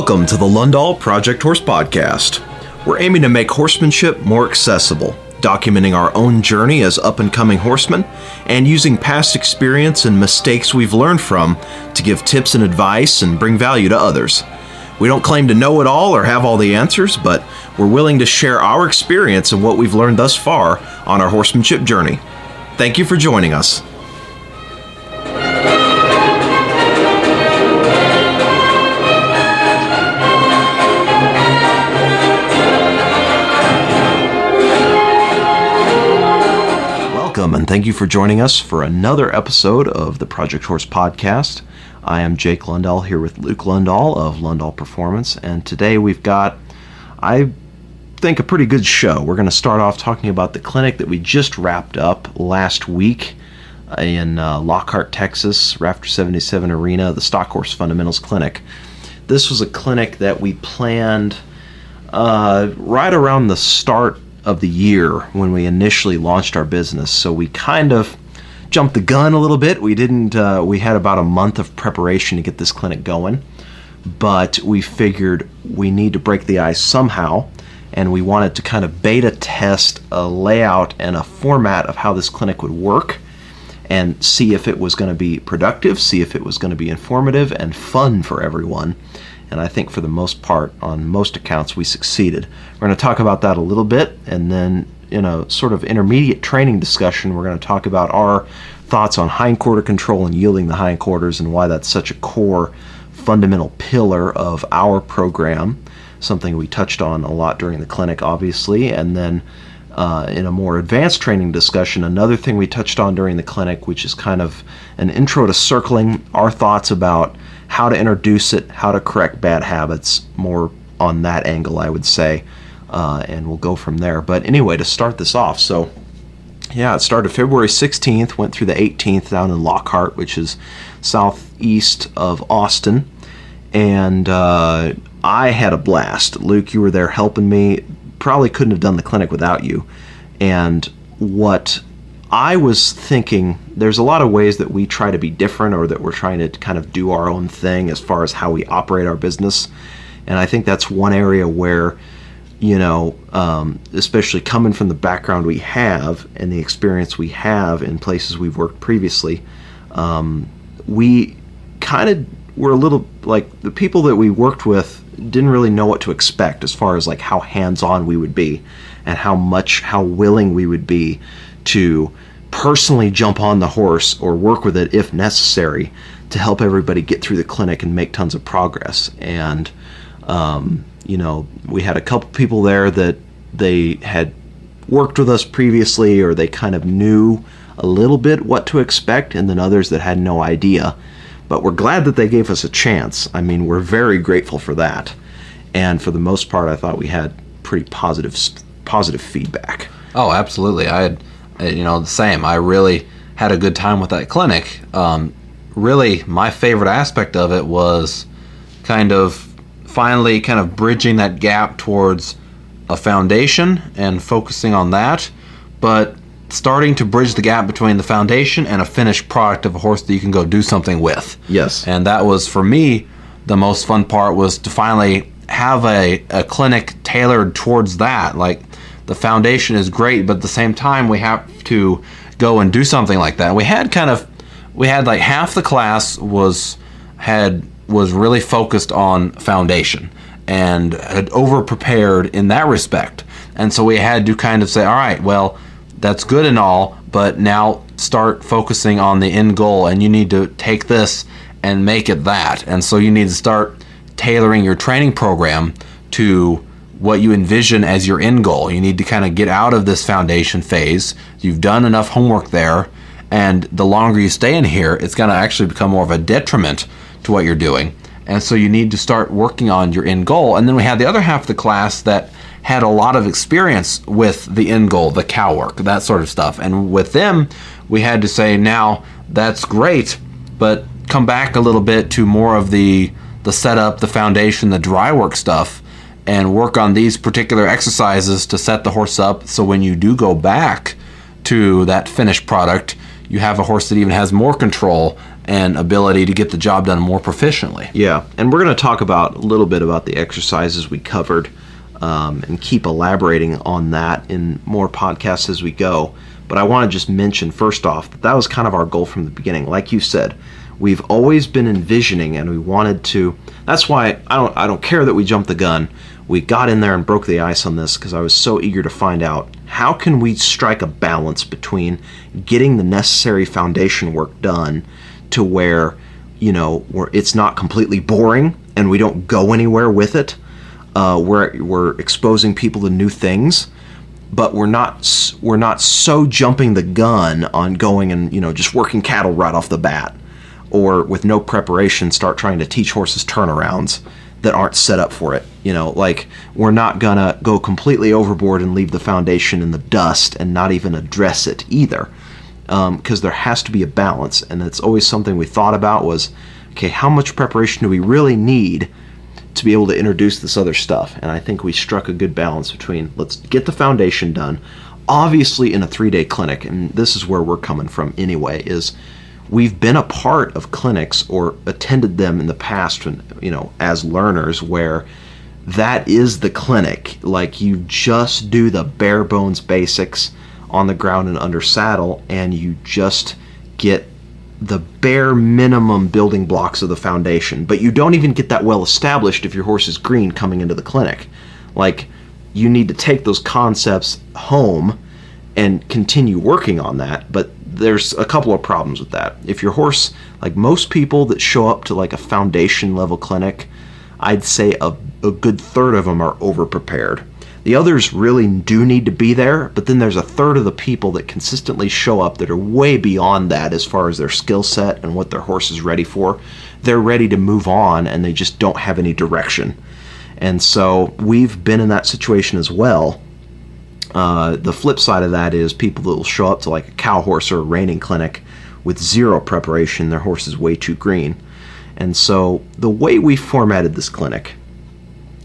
Welcome to the Lundahl Project Horse Podcast. We're aiming to make horsemanship more accessible, documenting our own journey as up and coming horsemen, and using past experience and mistakes we've learned from to give tips and advice and bring value to others. We don't claim to know it all or have all the answers, but we're willing to share our experience and what we've learned thus far on our horsemanship journey. Thank you for joining us. Welcome and thank you for joining us for another episode of the Project Horse Podcast. I am Jake Lundahl here with Luke Lundahl of Lundahl Performance, and today we've got, I think, a pretty good show. We're going to start off talking about the clinic that we just wrapped up last week in uh, Lockhart, Texas, Rafter 77 Arena, the Stock Horse Fundamentals Clinic. This was a clinic that we planned uh, right around the start of the year when we initially launched our business. So we kind of jumped the gun a little bit. We didn't. Uh, we had about a month of preparation to get this clinic going, but we figured we need to break the ice somehow, and we wanted to kind of beta test a layout and a format of how this clinic would work. And see if it was going to be productive, see if it was going to be informative and fun for everyone and I think for the most part, on most accounts, we succeeded. We're going to talk about that a little bit, and then in a sort of intermediate training discussion, we're going to talk about our thoughts on hindquarter control and yielding the hindquarters and why that's such a core fundamental pillar of our program, something we touched on a lot during the clinic, obviously, and then uh, in a more advanced training discussion, another thing we touched on during the clinic, which is kind of an intro to circling our thoughts about how to introduce it, how to correct bad habits, more on that angle, I would say, uh, and we'll go from there. But anyway, to start this off, so yeah, it started February 16th, went through the 18th down in Lockhart, which is southeast of Austin, and uh, I had a blast. Luke, you were there helping me. Probably couldn't have done the clinic without you. And what I was thinking there's a lot of ways that we try to be different or that we're trying to kind of do our own thing as far as how we operate our business. And I think that's one area where, you know, um, especially coming from the background we have and the experience we have in places we've worked previously, um, we kind of were a little like the people that we worked with didn't really know what to expect as far as like how hands on we would be and how much, how willing we would be to personally jump on the horse or work with it if necessary to help everybody get through the clinic and make tons of progress. And, um, you know, we had a couple people there that they had worked with us previously or they kind of knew a little bit what to expect, and then others that had no idea. But we're glad that they gave us a chance. I mean, we're very grateful for that. And for the most part, I thought we had pretty positive positive feedback. Oh, absolutely. I had you know, the same. I really had a good time with that clinic. Um, really, my favorite aspect of it was kind of finally kind of bridging that gap towards a foundation and focusing on that, but starting to bridge the gap between the foundation and a finished product of a horse that you can go do something with. Yes. And that was for me the most fun part was to finally have a, a clinic tailored towards that. Like the foundation is great, but at the same time, we have to go and do something like that. We had kind of, we had like half the class was had was really focused on foundation and had over prepared in that respect. And so we had to kind of say, all right, well, that's good and all, but now start focusing on the end goal, and you need to take this and make it that. And so you need to start tailoring your training program to what you envision as your end goal. You need to kind of get out of this foundation phase. You've done enough homework there, and the longer you stay in here, it's going to actually become more of a detriment to what you're doing. And so you need to start working on your end goal. And then we had the other half of the class that had a lot of experience with the end goal, the cow work, that sort of stuff. And with them, we had to say, now that's great, but come back a little bit to more of the the setup, the foundation, the dry work stuff and work on these particular exercises to set the horse up so when you do go back to that finished product, you have a horse that even has more control and ability to get the job done more proficiently. Yeah, and we're going to talk about a little bit about the exercises we covered um, and keep elaborating on that in more podcasts as we go. But I want to just mention first off that that was kind of our goal from the beginning. Like you said, we've always been envisioning and we wanted to. That's why I don't I don't care that we jumped the gun. We got in there and broke the ice on this because I was so eager to find out how can we strike a balance between getting the necessary foundation work done to where you know where it's not completely boring and we don't go anywhere with it. Uh, we're we're exposing people to new things, but we're not we're not so jumping the gun on going and you know just working cattle right off the bat, or with no preparation start trying to teach horses turnarounds that aren't set up for it. You know, like we're not gonna go completely overboard and leave the foundation in the dust and not even address it either because um, there has to be a balance. And it's always something we thought about was okay how much preparation do we really need to be able to introduce this other stuff? And i think we struck a good balance between let's get the foundation done. Obviously in a three day clinic and this is where we're coming from anyway is we've been a part of clinics or attended them in the past when, you know as learners where that is the clinic like you just do the bare bones basics on the ground and under saddle, and you just get the bare minimum building blocks of the foundation. But you don't even get that well established if your horse is green coming into the clinic. Like, you need to take those concepts home and continue working on that. But there's a couple of problems with that. If your horse, like most people that show up to like a foundation level clinic, I'd say a, a good third of them are over prepared. The others really do need to be there, but then there's a third of the people that consistently show up that are way beyond that as far as their skill set and what their horse is ready for. They're ready to move on and they just don't have any direction. And so we've been in that situation as well. Uh, the flip side of that is people that will show up to like a cow horse or a reining clinic with zero preparation. Their horse is way too green. And so the way we formatted this clinic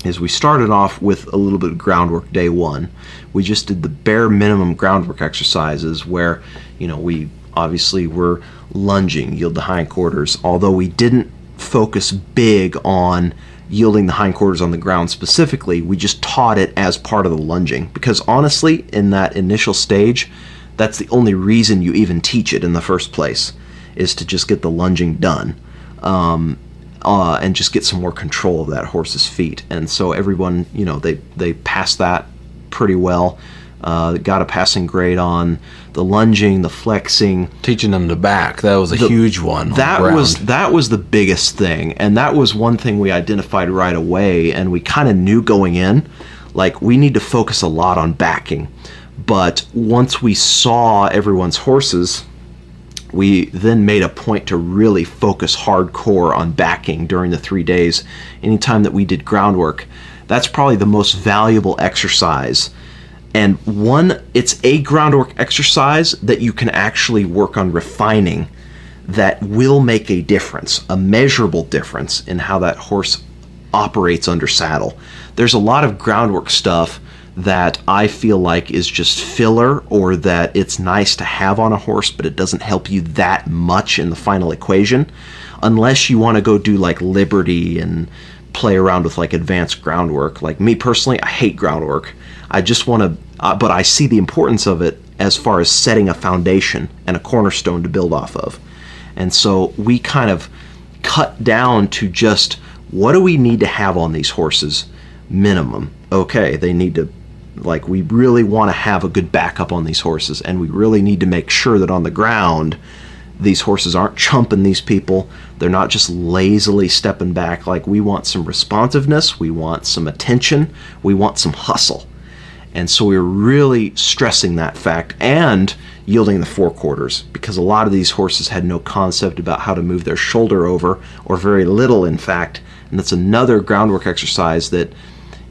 is we started off with a little bit of groundwork day one. We just did the bare minimum groundwork exercises where, you know, we obviously were lunging, yield the hindquarters, although we didn't focus big on yielding the hindquarters on the ground specifically. We just taught it as part of the lunging because honestly, in that initial stage, that's the only reason you even teach it in the first place is to just get the lunging done. Um, uh, and just get some more control of that horse's feet. And so everyone, you know, they they pass that pretty well. Uh, got a passing grade on the lunging, the flexing, teaching them to back. That was a the, huge one. That was that was the biggest thing, and that was one thing we identified right away, and we kind of knew going in, like we need to focus a lot on backing. But once we saw everyone's horses we then made a point to really focus hardcore on backing during the three days. Anytime that we did groundwork, that's probably the most valuable exercise. And one, it's a groundwork exercise that you can actually work on refining that will make a difference, a measurable difference in how that horse operates under saddle. There's a lot of groundwork stuff that I feel like is just filler or that it's nice to have on a horse, but it doesn't help you that much in the final equation, unless you want to go do like Liberty and play around with like advanced groundwork. Like me personally, I hate groundwork. I just want to, uh, but I see the importance of it as far as setting a foundation and a cornerstone to build off of. And so we kind of cut down to just what do we need to have on these horses minimum okay they need to like we really want to have a good backup on these horses, and we really need to make sure that on the ground these horses aren't chumping these people. They're not just lazily stepping back. Like we want some responsiveness, we want some attention, we want some hustle. And so we are really stressing that fact and yielding the forequarters because a lot of these horses had no concept about how to move their shoulder over, or very little, in fact. And that's another groundwork exercise that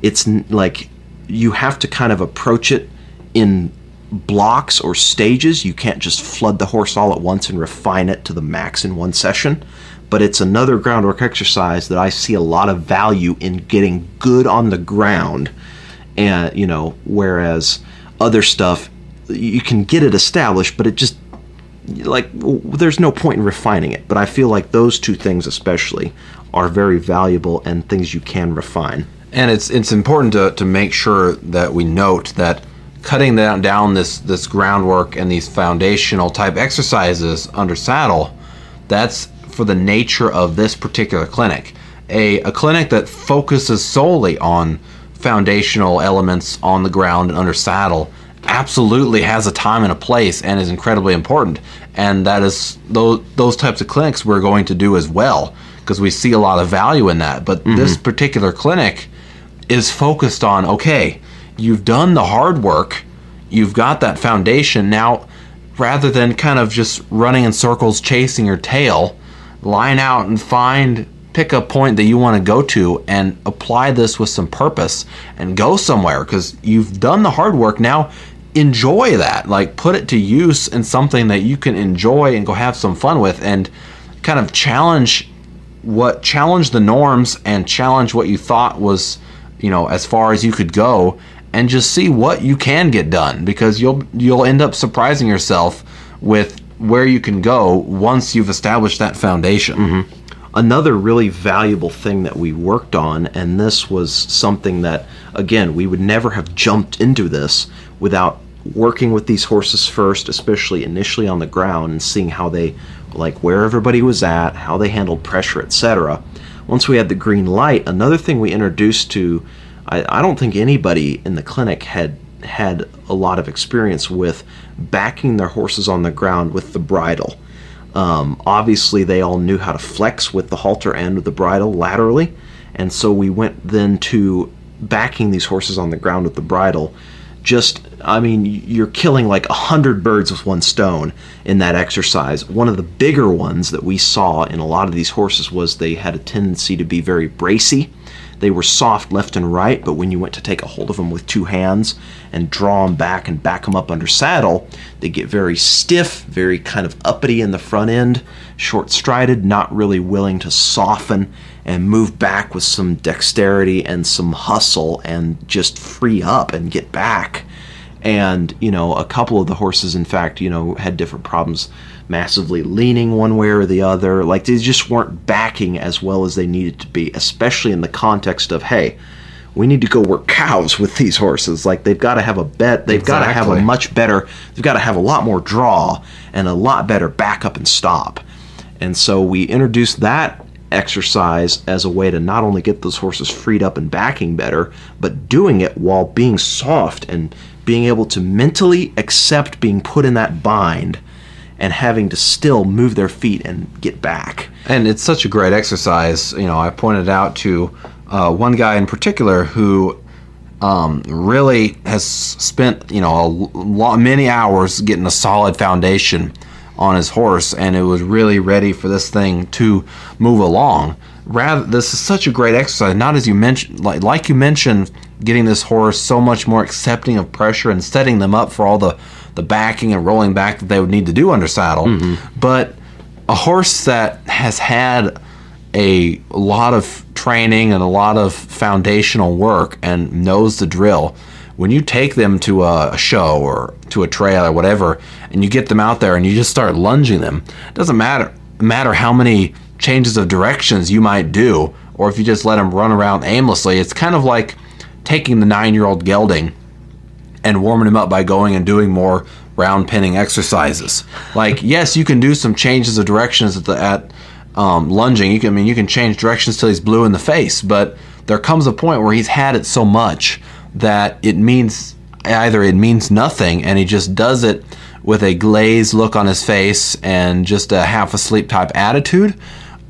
it's like you have to kind of approach it in blocks or stages. You can't just flood the horse all at once and refine it to the max in one session. But it's another groundwork exercise that I see a lot of value in getting good on the ground. And, you know, whereas other stuff, you can get it established, but it just like there's no point in refining it. But I feel like those two things especially are very valuable and things you can refine. And it's it's important to, to make sure that we note that cutting down, this this groundwork and these foundational type exercises under saddle, that's for the nature of this particular clinic. A, a clinic that focuses solely on foundational elements on the ground and under saddle absolutely has a time and a place and is incredibly important. And that is those those types of clinics we're going to do as well because we see a lot of value in that. But mm-hmm. this particular clinic is focused on okay, you've done the hard work, you've got that foundation now. Rather than kind of just running in circles chasing your tail, line out and find pick a point that you want to go to and apply this with some purpose and go somewhere because you've done the hard work. Now enjoy that. Like put it to use in something that you can enjoy and go have some fun with and kind of challenge what challenge the norms and challenge what you thought was you know as far as you could go and just see what you can get done because you'll you'll end up surprising yourself with where you can go once you've established that foundation mm-hmm. Another really valuable thing that we worked on, and this was something that, again, we would never have jumped into this without working with these horses first, especially initially on the ground, and seeing how they, like where everybody was at, how they handled pressure, etc. Once we had the green light, another thing we introduced to, I, I don't think anybody in the clinic had had a lot of experience with backing their horses on the ground with the bridle. Um, obviously, they all knew how to flex with the halter end of the bridle laterally, and so we went then to backing these horses on the ground with the bridle. Just, I mean, you're killing like a hundred birds with one stone in that exercise. One of the bigger ones that we saw in a lot of these horses was they had a tendency to be very bracy. They were soft left and right, but when you went to take a hold of them with two hands and draw them back and back them up under saddle, they get very stiff, very kind of uppity in the front end, short strided, not really willing to soften and move back with some dexterity and some hustle and just free up and get back. And, you know, a couple of the horses, in fact, you know, had different problems massively leaning one way or the other. Like they just weren't backing as well as they needed to be, especially in the context of, hey, we need to go work cows with these horses. Like they've got to have a bet. They've got to have a much better. They've got to have a lot more draw and a lot better backup and stop. And so we introduced that exercise as a way to not only get those horses freed up and backing better, but doing it while being soft and being able to mentally accept being put in that bind and having to still move their feet and get back. and it's such a great exercise. You know, I pointed out to uh, one guy in particular who um, really has spent you know a lot, many hours getting a solid foundation on his horse, and it was really ready for this thing to move along. Rather, this is such a great exercise. Not as you mentioned, like like you mentioned, getting this horse so much more accepting of pressure and setting them up for all the the backing and rolling back that they would need to do under saddle, but a horse that has had a lot of training and a lot of foundational work and knows the drill when you take them to a, show or to a trail or whatever and you get them out there and you just start lunging them it doesn't matter matter how many changes of directions you might do or if you just let them run around aimlessly it's kind of like taking the nine year old gelding and warming him up by going and doing more round pinning exercises. Like, yes, you can do some changes of directions at the at um, lunging. You can, I mean, you can change directions till he's blue in the face, but there comes a point where he's had it so much that it means either it means nothing, and he just does it with a glazed look on his face and just a half asleep type attitude,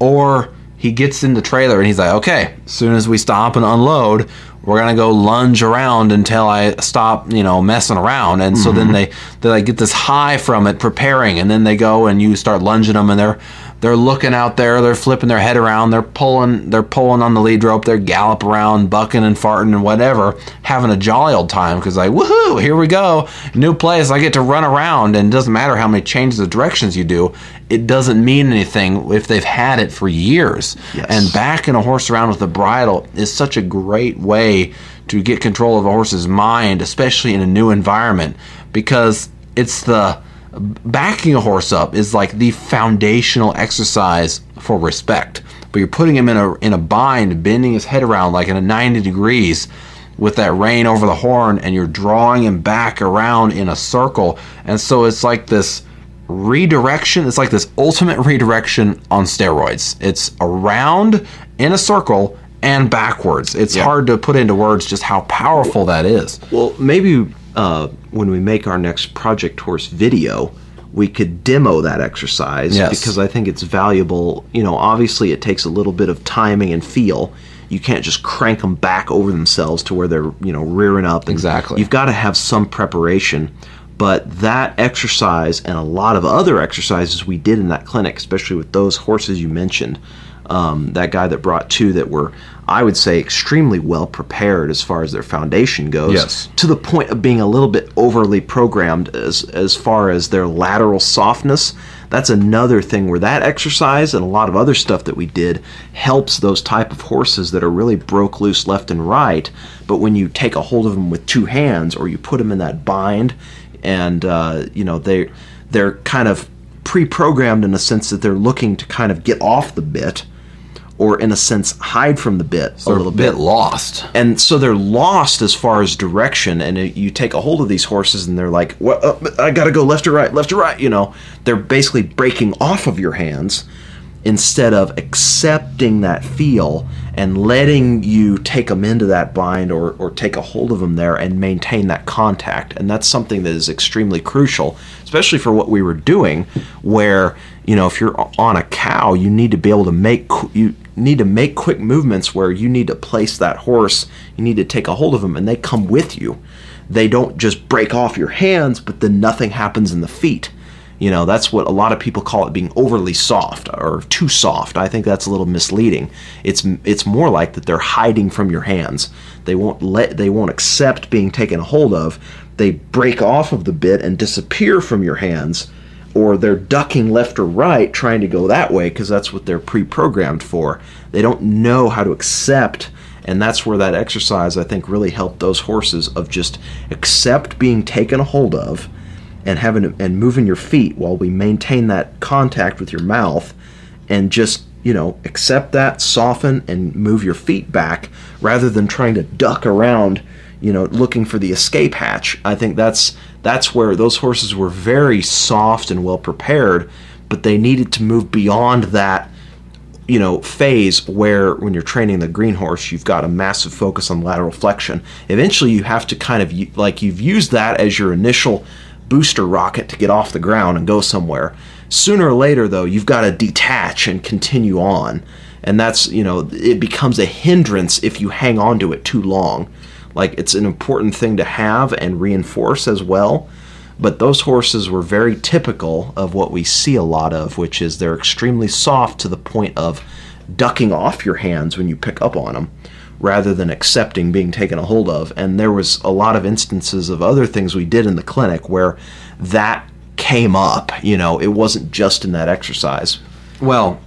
or he gets in the trailer and he's like, okay, as soon as we stop and unload, we're gonna go lunge around until I stop, you know, messing around. And so then they they like get this high from it, preparing, and then they go and you start lunging them, and they're they're looking out there, they're flipping their head around, they're pulling they're pulling on the lead rope, they're gallop around, bucking and farting and whatever, having a jolly old time because like woohoo, here we go, new place, I get to run around, and it doesn't matter how many changes of directions you do, it doesn't mean anything if they've had it for years. Yes. And backing a horse around with a bridle is such a great way to get control of a horse's mind, especially in a new environment, because it's the backing a horse up is like the foundational exercise for respect. But you're putting him in a in a bind, bending his head around like in a 90 degrees with that rein over the horn and you're drawing him back around in a circle. And so it's like this redirection. It's like this ultimate redirection on steroids. It's around in a circle and backwards. It's Yeah. hard to put into words just how powerful that is. Well, maybe uh, when we make our next Project Horse video, we could demo that exercise Yes. because I think it's valuable. You know, obviously it takes a little bit of timing and feel. You can't just crank them back over themselves to where they're you know rearing up. Exactly. You've got to have some preparation. But that exercise and a lot of other exercises we did in that clinic, especially with those horses you mentioned, um, that guy that brought two that were, I would say, extremely well prepared as far as their foundation goes Yes. to the point of being a little bit overly programmed as as far as their lateral softness. That's another thing where that exercise and a lot of other stuff that we did helps those type of horses that are really broke loose left and right. But when you take a hold of them with two hands or you put them in that bind, and uh, you know they they're kind of pre-programmed in a sense that they're looking to kind of get off the bit or in a sense hide from the bit a little a bit. lost. and so they're lost as far as direction and it, you take a hold of these horses and they're like well, uh, i gotta go left or right left or right you know? They're basically breaking off of your hands instead of accepting that feel and letting you take them into that bind or, or take a hold of them there and maintain that contact. And that's something that is extremely crucial especially for what we were doing where you know if you're on a cow you need to be able to make you need to make quick movements where you need to place that horse you need to take a hold of them and they come with you. They don't just break off your hands but then nothing happens in the feet. You know that's what a lot of people call it being overly soft or too soft. I think that's a little misleading. It's it's more like that they're hiding from your hands. They won't let they won't accept being taken a hold of. They break off of the bit and disappear from your hands or they're ducking left or right trying to go that way because that's what they're pre-programmed for. They don't know how to accept and that's where that exercise i think really helped those horses of just accept being taken a hold of and having and moving your feet while we maintain that contact with your mouth and just you know accept that soften and move your feet back rather than trying to duck around you know looking for the escape hatch. I think that's that's where those horses were very soft and well prepared but they needed to move beyond that you know phase where when you're training the green horse you've got a massive focus on lateral flexion. Eventually you have to kind of like you've used that as your initial booster rocket to get off the ground and go somewhere. Sooner or later though you've got to detach and continue on and that's you know it becomes a hindrance if you hang on to it too long like it's an important thing to have and reinforce as well but those horses were very typical of what we see a lot of, which is they're extremely soft to the point of ducking off your hands when you pick up on them rather than accepting being taken a hold of. And there was a lot of instances of other things we did in the clinic where that came up. You know, it wasn't just in that exercise. Well,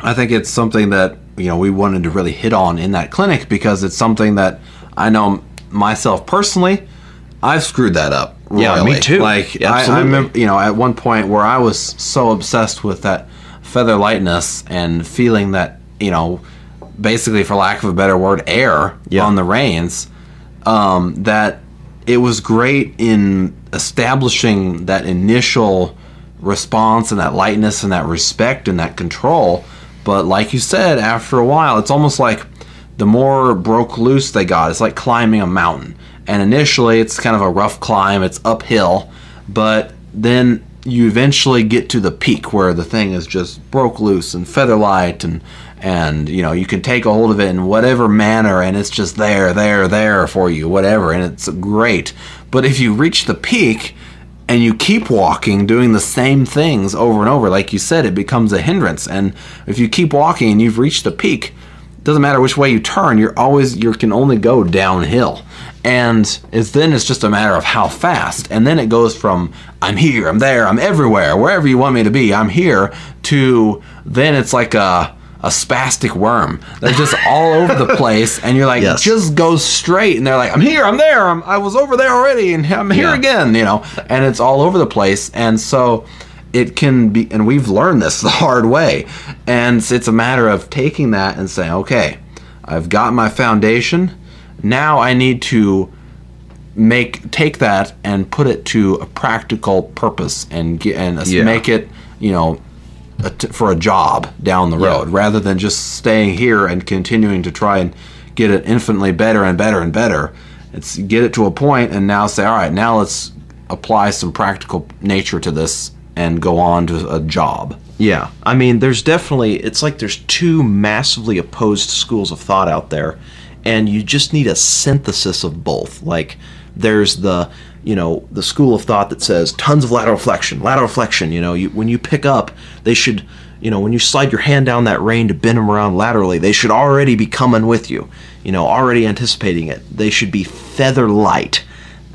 I think it's something that you know we wanted to really hit on in that clinic because it's something that I know myself personally. I've screwed that up. Yeah, me too. Like I, I remember, you know, at one point where I was so obsessed with that feather lightness and feeling that you know, basically for lack of a better word, air Yeah. on the reins, um, that it was great in establishing that initial response and that lightness and that respect and that control. But like you said, after a while, it's almost like the more broke loose they got, it's like climbing a mountain. And initially, it's kind of a rough climb, it's uphill, but then you eventually get to the peak where the thing is just broke loose and feather light and and you know you can take a hold of it in whatever manner and it's just there there there for you whatever. And it's great. But if you reach the peak and you keep walking doing the same things over and over like you said it becomes a hindrance. And if you keep walking and you've reached the peak doesn't matter which way you turn you're always you can only go downhill and it's then it's just a matter of how fast and then it goes from i'm here i'm there i'm everywhere wherever you want me to be i'm here to then it's like a a spastic worm. They're just all over the place, and you're like, Yes. just go straight. And they're like, I'm here, I'm there, I'm, I was over there already, and I'm here Yeah. again, you know. And it's all over the place, and so it can be. And we've learned this the hard way, and it's a matter of taking that and saying, okay, I've got my foundation. Now I need to make take that and put it to a practical purpose and get and Yeah. make it you know a t- for a job down the road rather than just staying here and continuing to try and get it infinitely better and better and better it's get it to a point and now say all right now let's apply some practical nature to this and go on to a job Yeah, I mean, there's definitely it's like there's two massively opposed schools of thought out there, and you just need a synthesis of both. Like, there's the you know the school of thought that says tons of lateral flexion, lateral flexion. You know, you, when you pick up, they should you know when you slide your hand down that rein to bend them around laterally, they should already be coming with you. You know, already anticipating it. They should be feather light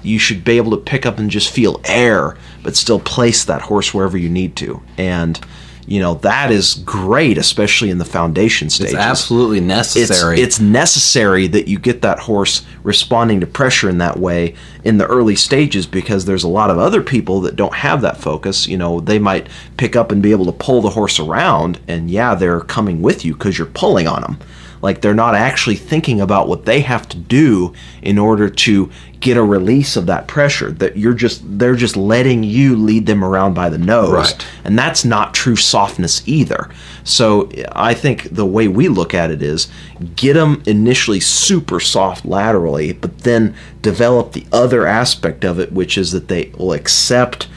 you should be able to pick up and just feel air, but still place that horse wherever you need to. And you know that is great, especially in the foundation stages. it's absolutely It's, necessary it's necessary that you get that horse responding to pressure in that way in the early stages because there's a lot of other people that don't have that focus. You know, they might pick up and be able to pull the horse around, and yeah, they're coming with you because you're pulling on them. Like they're not actually thinking about what they have to do in order to get a release of that pressure. That you're just they're just letting you lead them around by the nose Right. and that's not true softness either. So I think the way we look at it is get them initially super soft laterally, but then develop the other aspect of it, which is that they will accept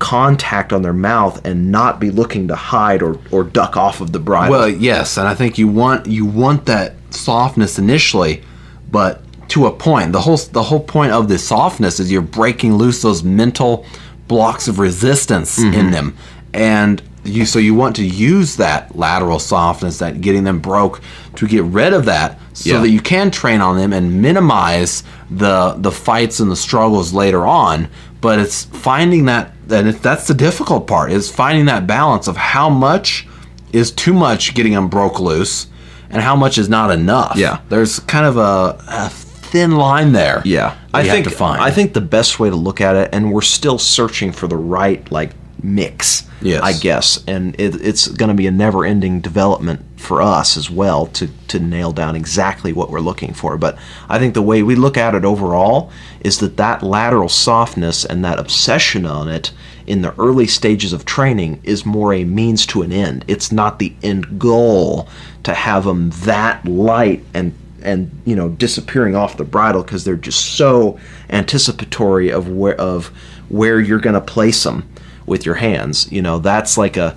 contact on their mouth and not be looking to hide or, or duck off of the bridle. Well, yes, and I think you want you want that softness initially, but to a point. The whole the whole point of the softness is you're breaking loose those mental blocks of resistance Mm-hmm. in them, and you so you want to use that lateral softness, that getting them broke, to get rid of that, so Yeah. that you can train on them and minimize the the fights and the struggles later on. But it's finding that and it, that's the difficult part is finding that balance of how much is too much getting them broke loose and how much is not enough. Yeah. There's kind of a, a thin line there. Yeah, I you think have to find. I think the best way to look at it, and we're still searching for the right like mix. Yes. I guess, and it, it's going to be a never-ending development for us as well to to nail down exactly what we're looking for. But I think the way we look at it overall is that that lateral softness and that obsession on it in the early stages of training is more a means to an end. It's not the end goal to have them that light and and you know disappearing off the bridle because they're just so anticipatory of where of where you're going to place them with your hands. You know, that's like a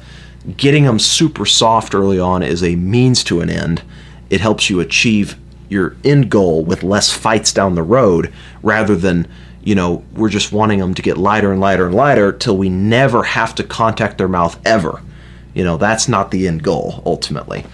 getting them super soft early on is a means to an end. It helps you achieve your end goal with less fights down the road rather than you know we're just wanting them to get lighter and lighter and lighter till we never have to contact their mouth ever you know that's not the end goal ultimately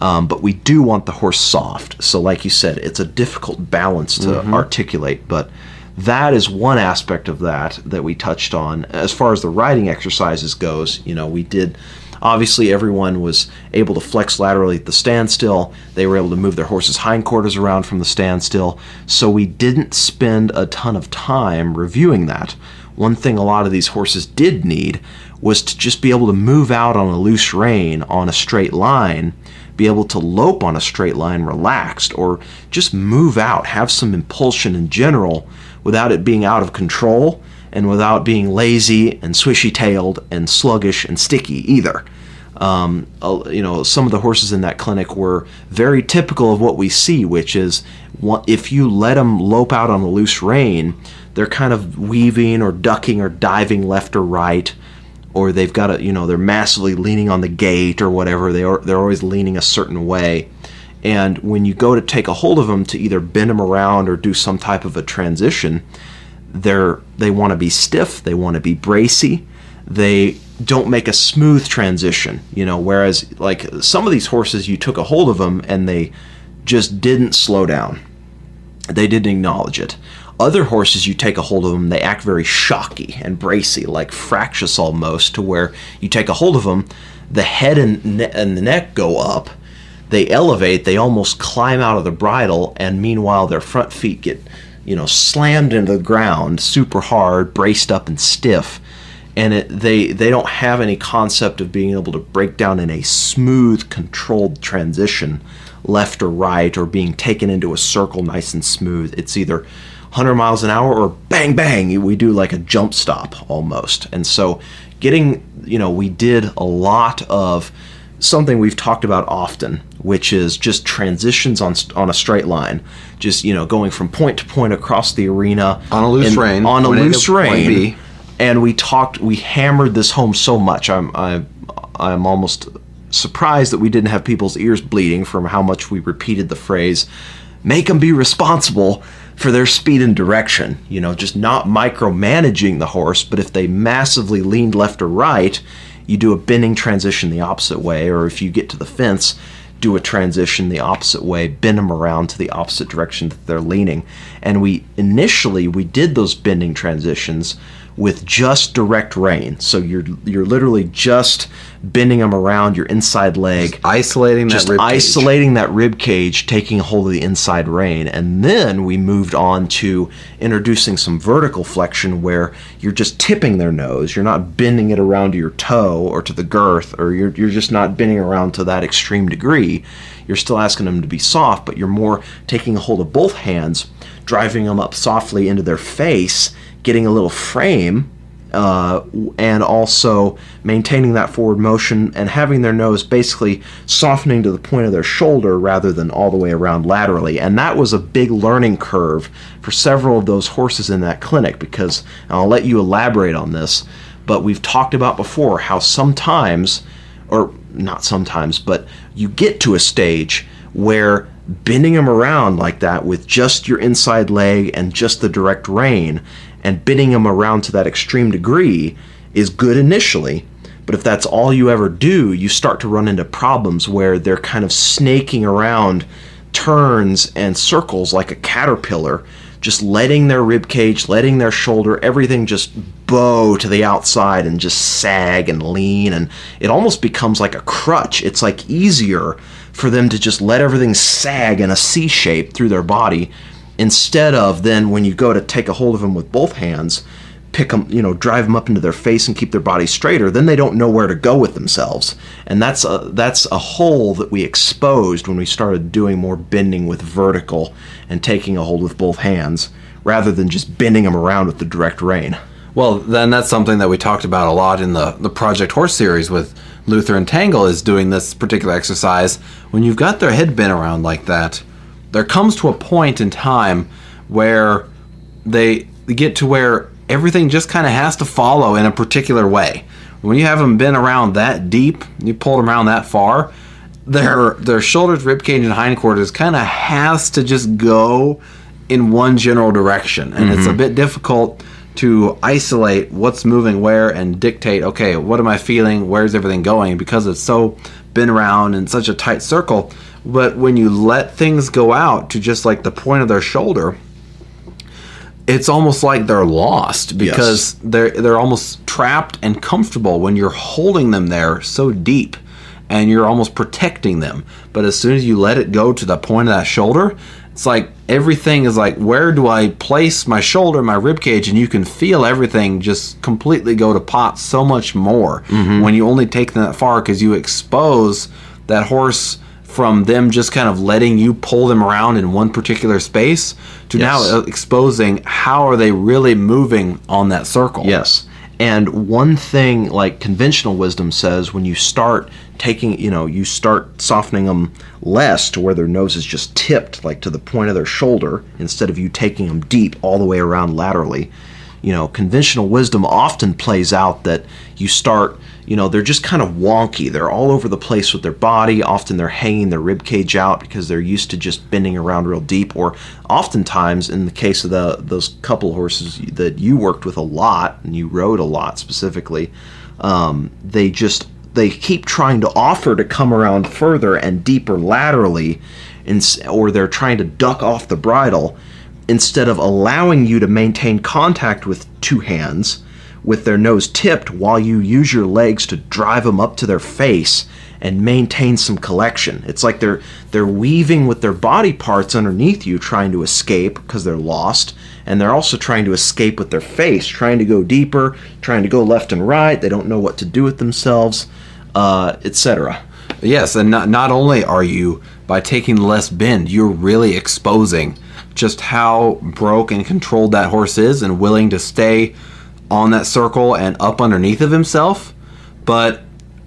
um, but we do want the horse soft so like you said it's a difficult balance to articulate but that is one aspect of that that we touched on. As far as the riding exercises goes you know we did obviously everyone was able to flex laterally at the standstill. They were able to move their horse's hindquarters around from the standstill. So we didn't spend a ton of time reviewing that. One thing a lot of these horses did need was to just be able to move out on a loose rein on a straight line be able to lope on a straight line relaxed or just move out have some impulsion in general without it being out of control and without being lazy and swishy tailed and sluggish and sticky either. Um, you know, some of the horses in that clinic were very typical of what we see, which is if you let them lope out on a loose rein, they're kind of weaving or ducking or diving left or right, or they've got a, you know, they're massively leaning on the gate or whatever. They are, they're always leaning a certain way. And when you go to take a hold of them to either bend them around or do some type of a transition, they're they want to be stiff, they want to be bracy, they don't make a smooth transition, you know, whereas like some of these horses you took a hold of them and they just didn't slow down. They didn't acknowledge it. Other horses, you take a hold of them, they act very shocky and bracy, like fractious almost, to where you take a hold of them, the head and, ne- and the neck go up, they elevate, they almost climb out of the bridle, and meanwhile their front feet get, you know, slammed into the ground super hard, braced up and stiff. And it, they they don't have any concept of being able to break down in a smooth, controlled transition, left or right, or being taken into a circle nice and smooth. It's either 100 miles an hour or bang bang. We do like a jump stop almost. And so, getting you know, we did a lot of something we've talked about often, which is just transitions on on a straight line, just you know going from point to point across the arena On a loose rein, on a point A to loose rein. And we talked, we hammered this home so much. I'm I'm I'm almost surprised that we didn't have people's ears bleeding from how much we repeated the phrase, "Make them be responsible." For their speed and direction, you know, just not micromanaging the horse, but if they massively leaned left or right, you do a bending transition the opposite way, or if you get to the fence, do a transition the opposite way, bend them around to the opposite direction that they're leaning. And we initially we did those bending transitions with just direct rein. So you're you're literally just bending them around your inside leg Isolating that just rib cage. isolating that rib cage, taking a hold of the inside rein, and then we moved on to introducing some vertical flexion where you're just tipping their nose. You're not bending it around to your toe or to the girth, or you're you're just not bending around to that extreme degree. You're still asking them to be soft, but you're more taking a hold of both hands, driving them up softly into their face, getting a little frame uh, and also maintaining that forward motion and having their nose basically softening to the point of their shoulder rather than all the way around laterally. And that was a big learning curve for several of those horses in that clinic because I'll let you elaborate on this, but we've talked about before how sometimes, or not sometimes, but you get to a stage where bending them around like that with just your inside leg and just the direct rein and bending them around to that extreme degree is good initially. But if that's all you ever do, you start to run into problems where they're kind of snaking around turns and circles like a caterpillar, just letting their rib cage, letting their shoulder, everything just bow to the outside and just sag and lean. And it almost becomes like a crutch. It's like easier for them to just let everything sag in a C shape through their body instead of then when you go to take a hold of them with both hands pick them you know drive them up into their face and keep their body straighter then they don't know where to go with themselves and that's a that's a hole that we exposed when we started doing more bending with vertical and taking a hold with both hands rather than just bending them around with the direct rein Well, then that's something that we talked about a lot in the, the Project Horse series with Luther and Tangle is doing this particular exercise. When you've got their head bent around like that, there comes to a point in time where they get to where everything just kind of has to follow in a particular way. When you have them been around that deep, you pulled them around that far, their their shoulders, rib cage, and hindquarters kind of has to just go in one general direction, and it's a mm-hmm. bit difficult to isolate what's moving where and dictate. Okay, what am I feeling? Where's everything going? Because it's so been around in such a tight circle. But when you let things go out to just like the point of their shoulder, it's almost like they're lost because they're they're almost trapped and comfortable when you're holding them there so deep and you're almost protecting them. But as soon as you let it go to the point of that shoulder, it's like everything is like where do I place my shoulder, my rib cage, and you can feel everything just completely go to pot so much more mm-hmm. when you only take them that far because you expose that horse from them just kind of letting you pull them around in one particular space to Yes. now uh, exposing how are they really moving on that circle. Yes. And one thing, like conventional wisdom says, when you start taking, you know, you start softening them less to where their nose is just tipped, like to the point of their shoulder, instead of you taking them deep all the way around laterally. You know, conventional wisdom often plays out that you start, you know, they're just kind of wonky. They're all over the place with their body. Often they're hanging their rib cage out because they're used to just bending around real deep. Or oftentimes, in the case of the those couple horses that you worked with a lot and you rode a lot specifically, um, they just they keep trying to offer to come around further and deeper laterally, ins- or they're trying to duck off the bridle instead of allowing you to maintain contact with two hands with their nose tipped while you use your legs to drive them up to their face and maintain some collection. It's like they're they're weaving with their body parts underneath you trying to escape because they're lost and they're also trying to escape with their face, trying to go deeper, trying to go left and right. They don't know what to do with themselves, uh, etc. Yes, and not, not only are you, by taking less bend, you're really exposing just how broke and controlled that horse is and willing to stay on that circle and up underneath of himself. But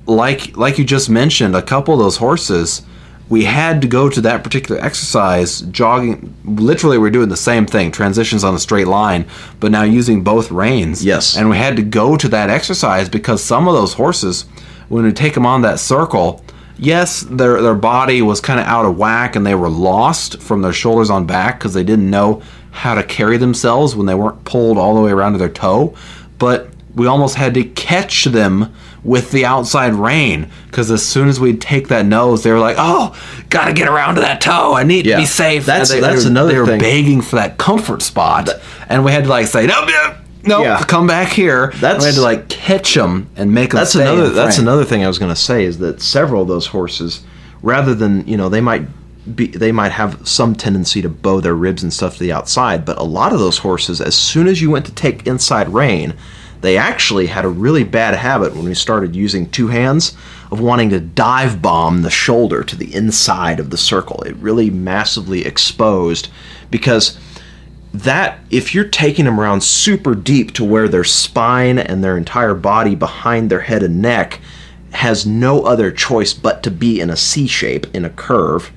like like you just mentioned, a couple of those horses, we had to go to that particular exercise jogging. Literally, we're doing the same thing, transitions on a straight line, but now using both reins. Yes. and we had to go to that exercise because some of those horses, when we take them on that circle. Yes, their their body was kind of out of whack and they were lost from their shoulders on back because they didn't know how to carry themselves when they weren't pulled all the way around to their toe. But we almost had to catch them with the outside rein because as soon as we'd take that nose, they were like, "Oh, gotta get around to that toe. I need Yeah. to be safe." That's- they, that's they were, another thing. They were thing. begging for that comfort spot, and we had to like say, "No, no, no, Yeah. come back here." That's- we had to like catch them and make them. that's another that's another thing I was going to say is that several of those horses rather than you know they might be they might have some tendency to bow their ribs and stuff to the outside but a lot of those horses as soon as you went to take inside rein they actually had a really bad habit when we started using two hands of wanting to dive bomb the shoulder to the inside of the circle. It really massively exposed because that if you're taking them around super deep to where their spine and their entire body behind their head and neck has no other choice but to be in a C shape in a curve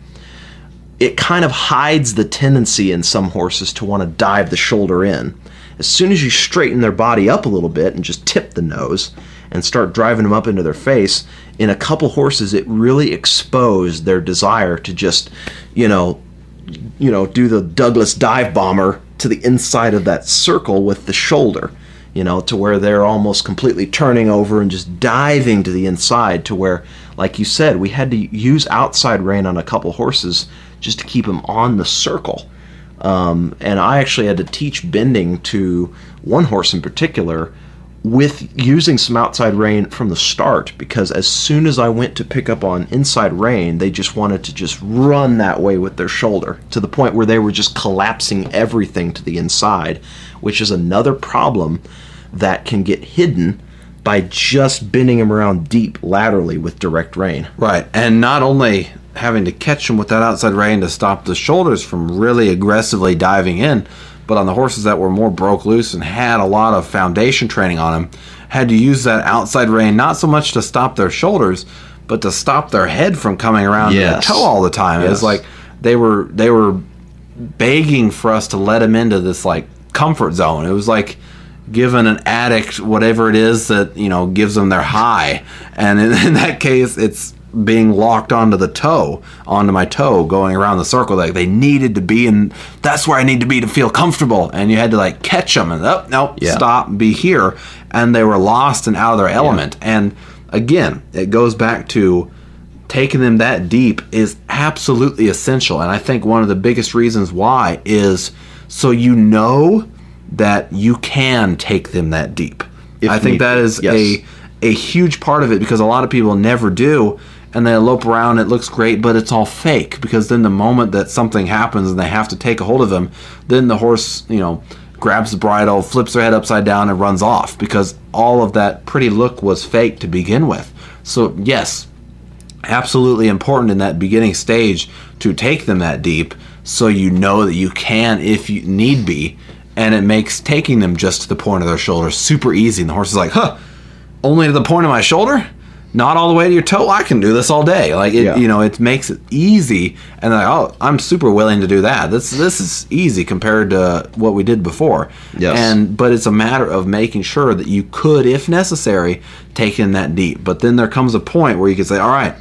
it kind of hides the tendency in some horses to want to dive the shoulder in. As soon as you straighten their body up a little bit and just tip the nose and start driving them up into their face in a couple horses it really exposed their desire to just you know you know, do the Douglas dive bomber to the inside of that circle with the shoulder, you know, to where they're almost completely turning over and just diving to the inside to where, like you said, we had to use outside rein on a couple horses just to keep them on the circle. Um, and I actually had to teach bending to one horse in particular with using some outside rein from the start because as soon as I went to pick up on inside rein, they just wanted to just run that way with their shoulder to the point where they were just collapsing everything to the inside, which is another problem that can get hidden by just bending them around deep laterally with direct rein. Right, and not only having to catch them with that outside rein to stop the shoulders from really aggressively diving in, but on the horses that were more broke loose and had a lot of foundation training on them, had to use that outside rein not so much to stop their shoulders, but to stop their head from coming around Yes. their toe all the time. It was like they were they were begging for us to let them into this like comfort zone. It was like giving an addict whatever it is that you know gives them their high, and in, in that case, it's being locked onto the toe, onto my toe, going around the circle. Like they needed to be and That's where I need to be to feel comfortable, and you had to like catch them and oh, up, nope, Yeah. stop, be here, and they were lost and out of their element. And again, it goes back to taking them that deep is absolutely essential. And I think one of the biggest reasons why is so you know that you can take them that deep. If I think that yes. a a huge part of it because a lot of people never do and they elope around it looks great but it's all fake because then the moment that something happens and they have to take a hold of them then the horse you know grabs the bridle flips their head upside down and runs off because all of that pretty look was fake to begin with. So yes absolutely important in that beginning stage to take them that deep so you know that you can if you need be and it makes taking them just to the point of their shoulder super easy and the horse is like huh only to the point of my shoulder not all the way to your toe. I can do this all day. Like it Yeah. you know it makes it easy. And like oh i'm super willing to do that. This this is easy compared to what we did before. Yes. and but it's a matter of making sure that you could if necessary take in that deep. But then there comes a point where you can say all right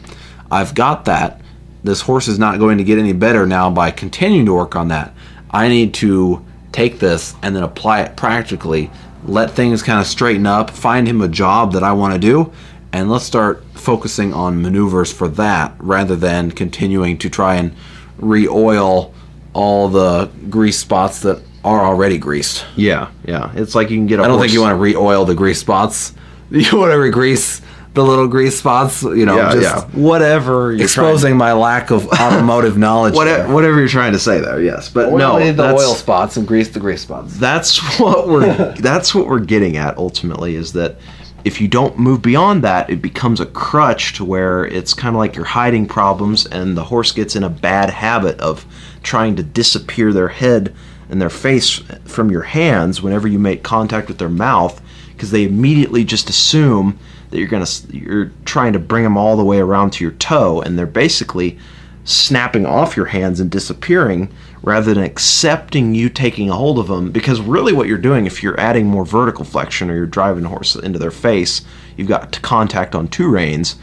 i've got that. This horse is not going to get any better now by continuing to work on that. I need to take this and then apply it practically. Let things kind of straighten up. Find him a job that i want to do and let's start focusing on maneuvers for that rather than continuing to try and re-oil all the grease spots that are already greased. Yeah, yeah. It's like you can get. I I don't think you want to re-oil the grease spots. You want to re-grease the little grease spots. You know, Yeah, just yeah. Whatever. You're exposing my lack of automotive knowledge. Trying, there. whatever, whatever you're trying to say there. Yes, but Oil no. the that's- oil spots and grease the grease spots. that's what we're that's what we're getting at ultimately is that if you don't move beyond that it becomes a crutch to where it's kind of like you're hiding problems and the horse gets in a bad habit of trying to disappear their head and their face from your hands whenever you make contact with their mouth because they immediately just assume that you're to you're trying to bring them all the way around to your toe and they're basically snapping off your hands and disappearing rather than accepting you taking a hold of them because really what you're doing if you're adding more vertical flexion or you're driving the horse into their face you've got contact on two reins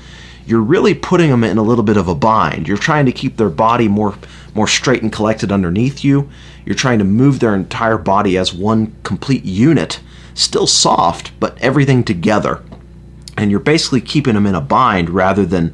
you're really putting them in a little bit of a bind. You're trying to keep their body more more straight and collected underneath you. You're trying to move their entire body as one complete unit still soft but everything together. And you're basically keeping them in a bind rather than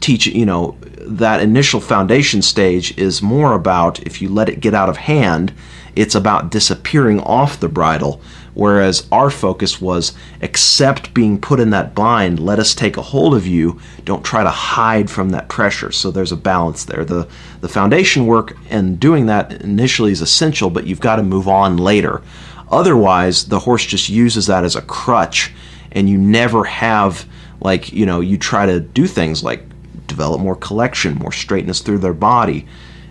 teaching you know that initial foundation stage is more about if you let it get out of hand it's about disappearing off the bridle whereas our focus was accept being put in that bind let us take a hold of you don't try to hide from that pressure. So there's a balance there. The the foundation work and doing that initially is essential but you've got to move on later. Otherwise the horse just uses that as a crutch and you never have like you know you try to do things like develop more collection more straightness through their body.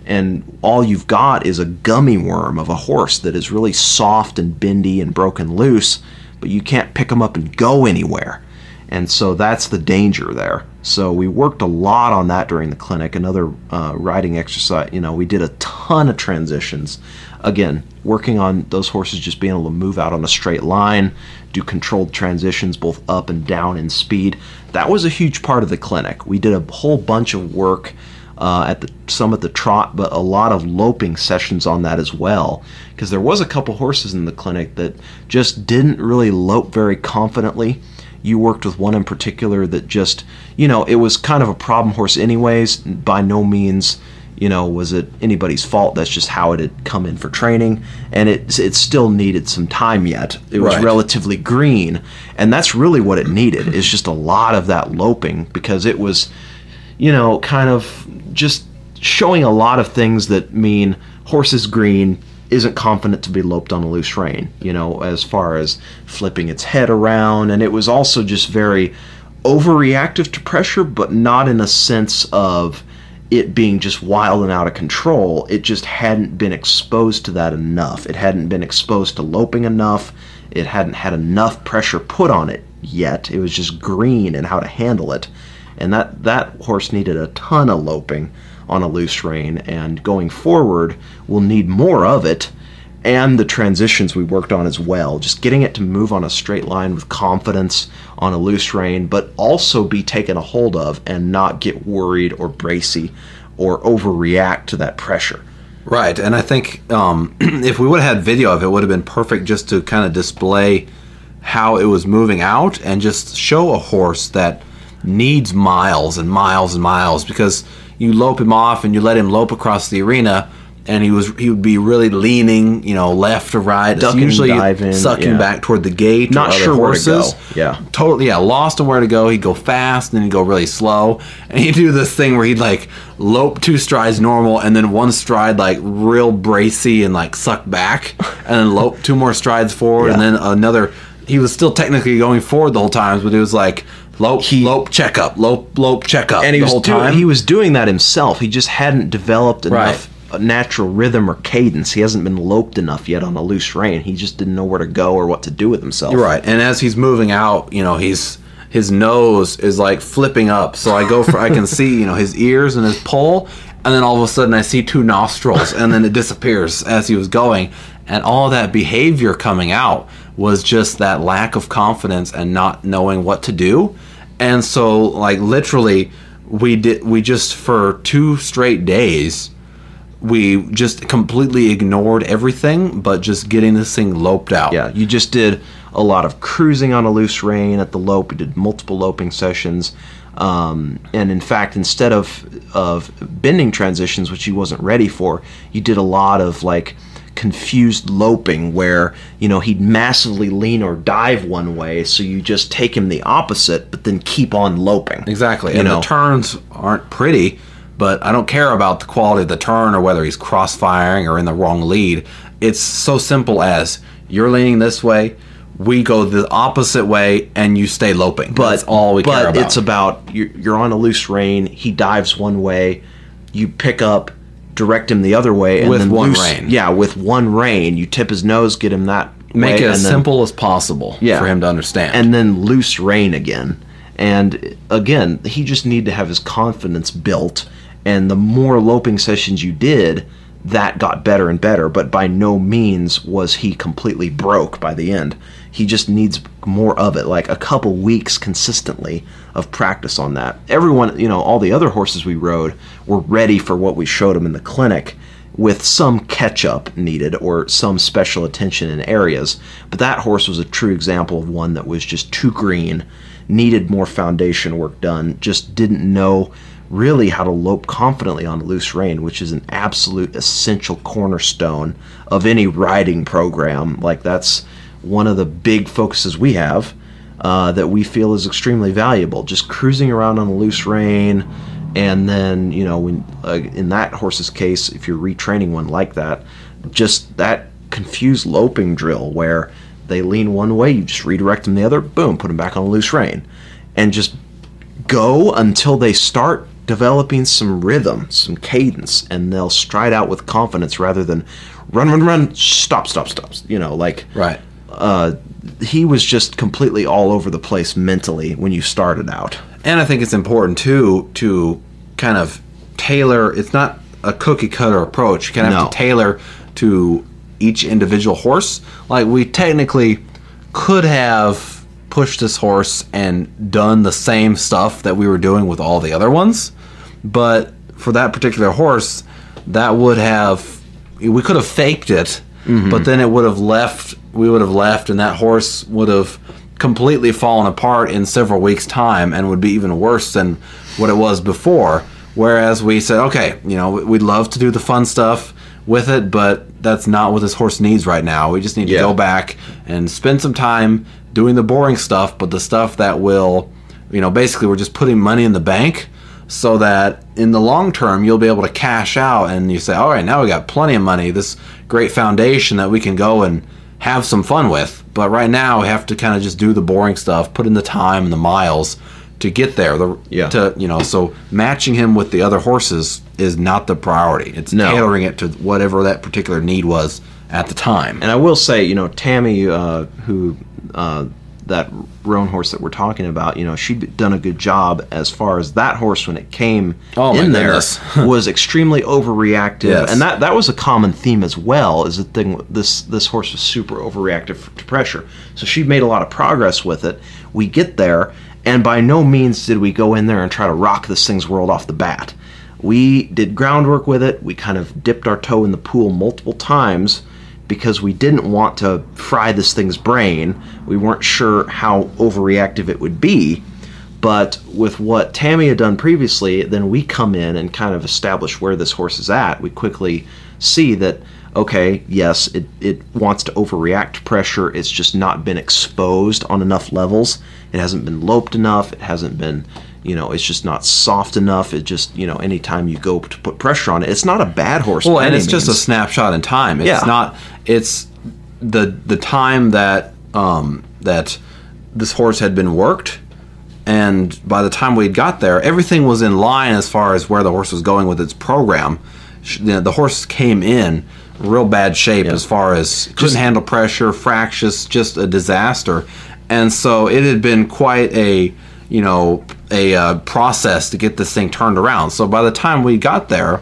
And all you've got is a gummy worm of a horse that is really soft and bendy and broken loose but you can't pick them up and go anywhere. And so that's the danger there. So we worked a lot on that during the clinic another uh, riding exercise you know we did a ton of transitions. Again working on those horses just being able to move out on a straight line do controlled transitions both up and down in speed that was a huge part of the clinic we did a whole bunch of work uh, at the some at the trot, but a lot of loping sessions on that as well. Because there was a couple horses in the clinic that just didn't really lope very confidently. You worked with one in particular that just, you know, it was kind of a problem horse, anyways. By no means, you know, was it anybody's fault. That's just how it had come in for training, and it it still needed some time yet. It was Right. relatively green, and that's really what it needed. Is just a lot of that loping because it was you know, kind of just showing a lot of things that mean horse is green, isn't confident to be loped on a loose rein, you know, as far as flipping its head around. And it was also just very overreactive to pressure, but not in a sense of it being just wild and out of control. It just hadn't been exposed to that enough. It hadn't been exposed to loping enough. It hadn't had enough pressure put on it yet. It was just green and how to handle it and that that horse needed a ton of loping on a loose rein and going forward we'll need more of it and the transitions we worked on as well just getting it to move on a straight line with confidence on a loose rein but also be taken a hold of and not get worried or bracy or overreact to that pressure. Right, and I think um, if we would have had video of it, would have been perfect just to kind of display how it was moving out and just show a horse that needs miles and miles and miles because you lope him off and you let him lope across the arena and he was he would be really leaning you know left to right Ducking, usually diving, sucking yeah. back toward the gate Not or sure where to go, yeah. totally yeah lost on where to go. He'd go fast and then he'd go really slow. And he'd do this thing where he'd like lope two strides normal and then one stride like real bracy and like suck back and then lope two more strides forward and then another he was still technically going forward the whole time but it was like lope lope checkup lope lope checkup and he the was whole doing, time. he was doing that himself. He just hadn't developed enough a natural rhythm or cadence he hasn't been loped enough yet on a loose rein he just didn't know where to go or what to do with himself You're right. And as he's moving out, you know, he's his nose is like flipping up. So I go for I can see, you know, his ears and his poll, and then all of a sudden I see two nostrils and then it disappears as he was going. And all that behavior coming out was just that lack of confidence and not knowing what to do. And so like literally we did we just for two straight days we just completely ignored everything but just getting this thing loped out. Yeah, you just did a lot of cruising on a loose rein at the lope. You did multiple loping sessions, um, and in fact, instead of of bending transitions, which he wasn't ready for, you did a lot of like confused loping where you know he'd massively lean or dive one way so you just take him the opposite but then keep on loping Exactly. you and know the turns aren't pretty, but I don't care about the quality of the turn or whether he's crossfiring or in the wrong lead. It's so simple as you're leaning this way, we go the opposite way, and you stay loping. but That's all we but care about. it's about you're, you're on a loose rein he dives one way you pick up direct him the other way and With then one loose, rein. yeah with one rein you tip his nose get him that Make way, it as then- simple as possible Yeah. for him to understand. and then loose rein again. And again, he just needed to have his confidence built. And the more loping sessions you did, that got better and better. But by no means was he completely broke by the end. He just needs more of it, like a couple weeks consistently of practice on that. Everyone, you know, all the other horses we rode were ready for what we showed them in the clinic with some catch up needed or some special attention in areas. But that horse was a true example of one that was just too green, needed more foundation work done, just didn't know really how to lope confidently on loose rein, which is an absolute essential cornerstone of any riding program. Like that's one of the big focuses we have. Uh, that we feel is extremely valuable. Just cruising around on a loose rein, and then you know when uh, in that horse's case if you're retraining one like that just that confused loping drill where they lean one way you just redirect them the other boom put them back on a loose rein and just go until they start developing some rhythm some cadence and they'll stride out with confidence rather than run run run stop stop stop you know like right. uh, he was just completely all over the place mentally when you started out And I think it's important too to kind of tailor. It's not a cookie cutter approach. You kind of have to tailor to each individual horse. Like we technically could have pushed this horse and done the same stuff that we were doing with all the other ones, but for that particular horse, that would have we could have faked it, mm-hmm. but then it would have left. We would have left, and that horse would have completely fallen apart in several weeks' time, and would be even worse than what it was before. Whereas we said, okay, you know, we'd love to do the fun stuff with it, but that's not what this horse needs right now. We just need to go back and spend some time doing the boring stuff, but the stuff that will, you know, basically we're just putting money in the bank so that in the long term you'll be able to cash out and you say, all right, now we got plenty of money, this great foundation that we can go and have some fun with. But right now we have to kind of just do the boring stuff, put in the time and the miles to get there. The, Yeah. To you know, so matching him with the other horses is not the priority. It's No. tailoring it to whatever that particular need was at the time. And I will say, you know, Tammy, uh, who uh, that roan horse that we're talking about, you know, she'd done a good job as far as that horse when it came Oh, in there was extremely overreactive, Yes. and that that was a common theme as well. Is the thing this this horse was super overreactive to pressure, so she made a lot of progress with it. We get there, and by no means did we go in there and try to rock this thing's world off the bat. We did groundwork with it. We kind of dipped our toe in the pool multiple times because we didn't want to fry this thing's brain. We weren't sure how overreactive it would be. But with what Tammy had done previously, then we come in and kind of establish where this horse is at. We quickly see that, okay, yes, it, it wants to overreact to pressure. It's just not been exposed on enough levels. It hasn't been loped enough. It hasn't been, you know, it's just not soft enough. It just, you know, anytime you go to put pressure on it, it's not a bad horse. Well, and it's just a snapshot in time. It's Yeah. not. It's the the time that um, that this horse had been worked, and by the time we'd got there, everything was in line as far as where the horse was going with its program. Sh- The, the horse came in real bad shape as far as couldn't handle pressure, fractious, just a disaster, and so it had been quite a you know a uh, process to get this thing turned around. So by the time we got there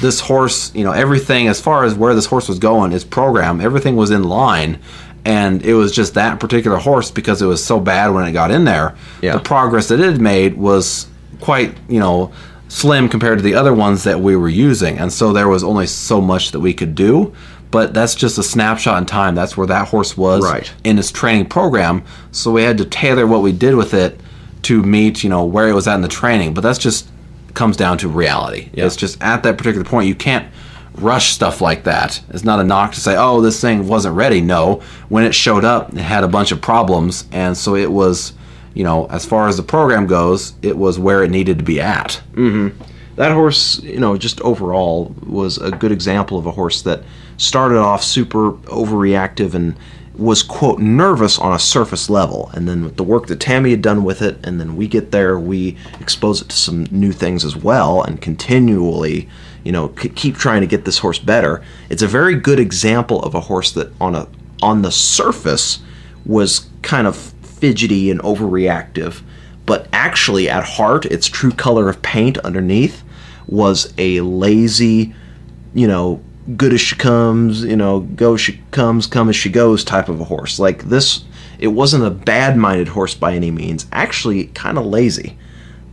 this horse, you know, everything as far as where this horse was going, its program, everything was in line. And it was just that particular horse because it was so bad when it got in there. Yeah. The progress that it had made was quite, you know, slim compared to the other ones that we were using. And so there was only so much that we could do. But that's just a snapshot in time. That's where that horse was Right. in its training program. So we had to tailor what we did with it to meet, you know, where it was at in the training. But that's just comes down to reality. It's just at that particular point you can't rush stuff like that. It's not a knock to say, oh, this thing wasn't ready. No, when it showed up, it had a bunch of problems, and so it was, you know, as far as the program goes, it was where it needed to be at. Mm-hmm. that horse, you know, just overall was a good example of a horse that started off super overreactive and was quote nervous on a surface level. And then with the work that Tammy had done with it and then we get there we expose it to some new things as well and continually you know k- keep trying to get this horse better. It's a very good example of a horse that on a on the surface was kind of fidgety and overreactive but actually at heart its true color of paint underneath was a lazy you know good as she comes you know go as she comes come as she goes type of a horse. Like this it wasn't a bad minded horse by any means. Actually kind of lazy.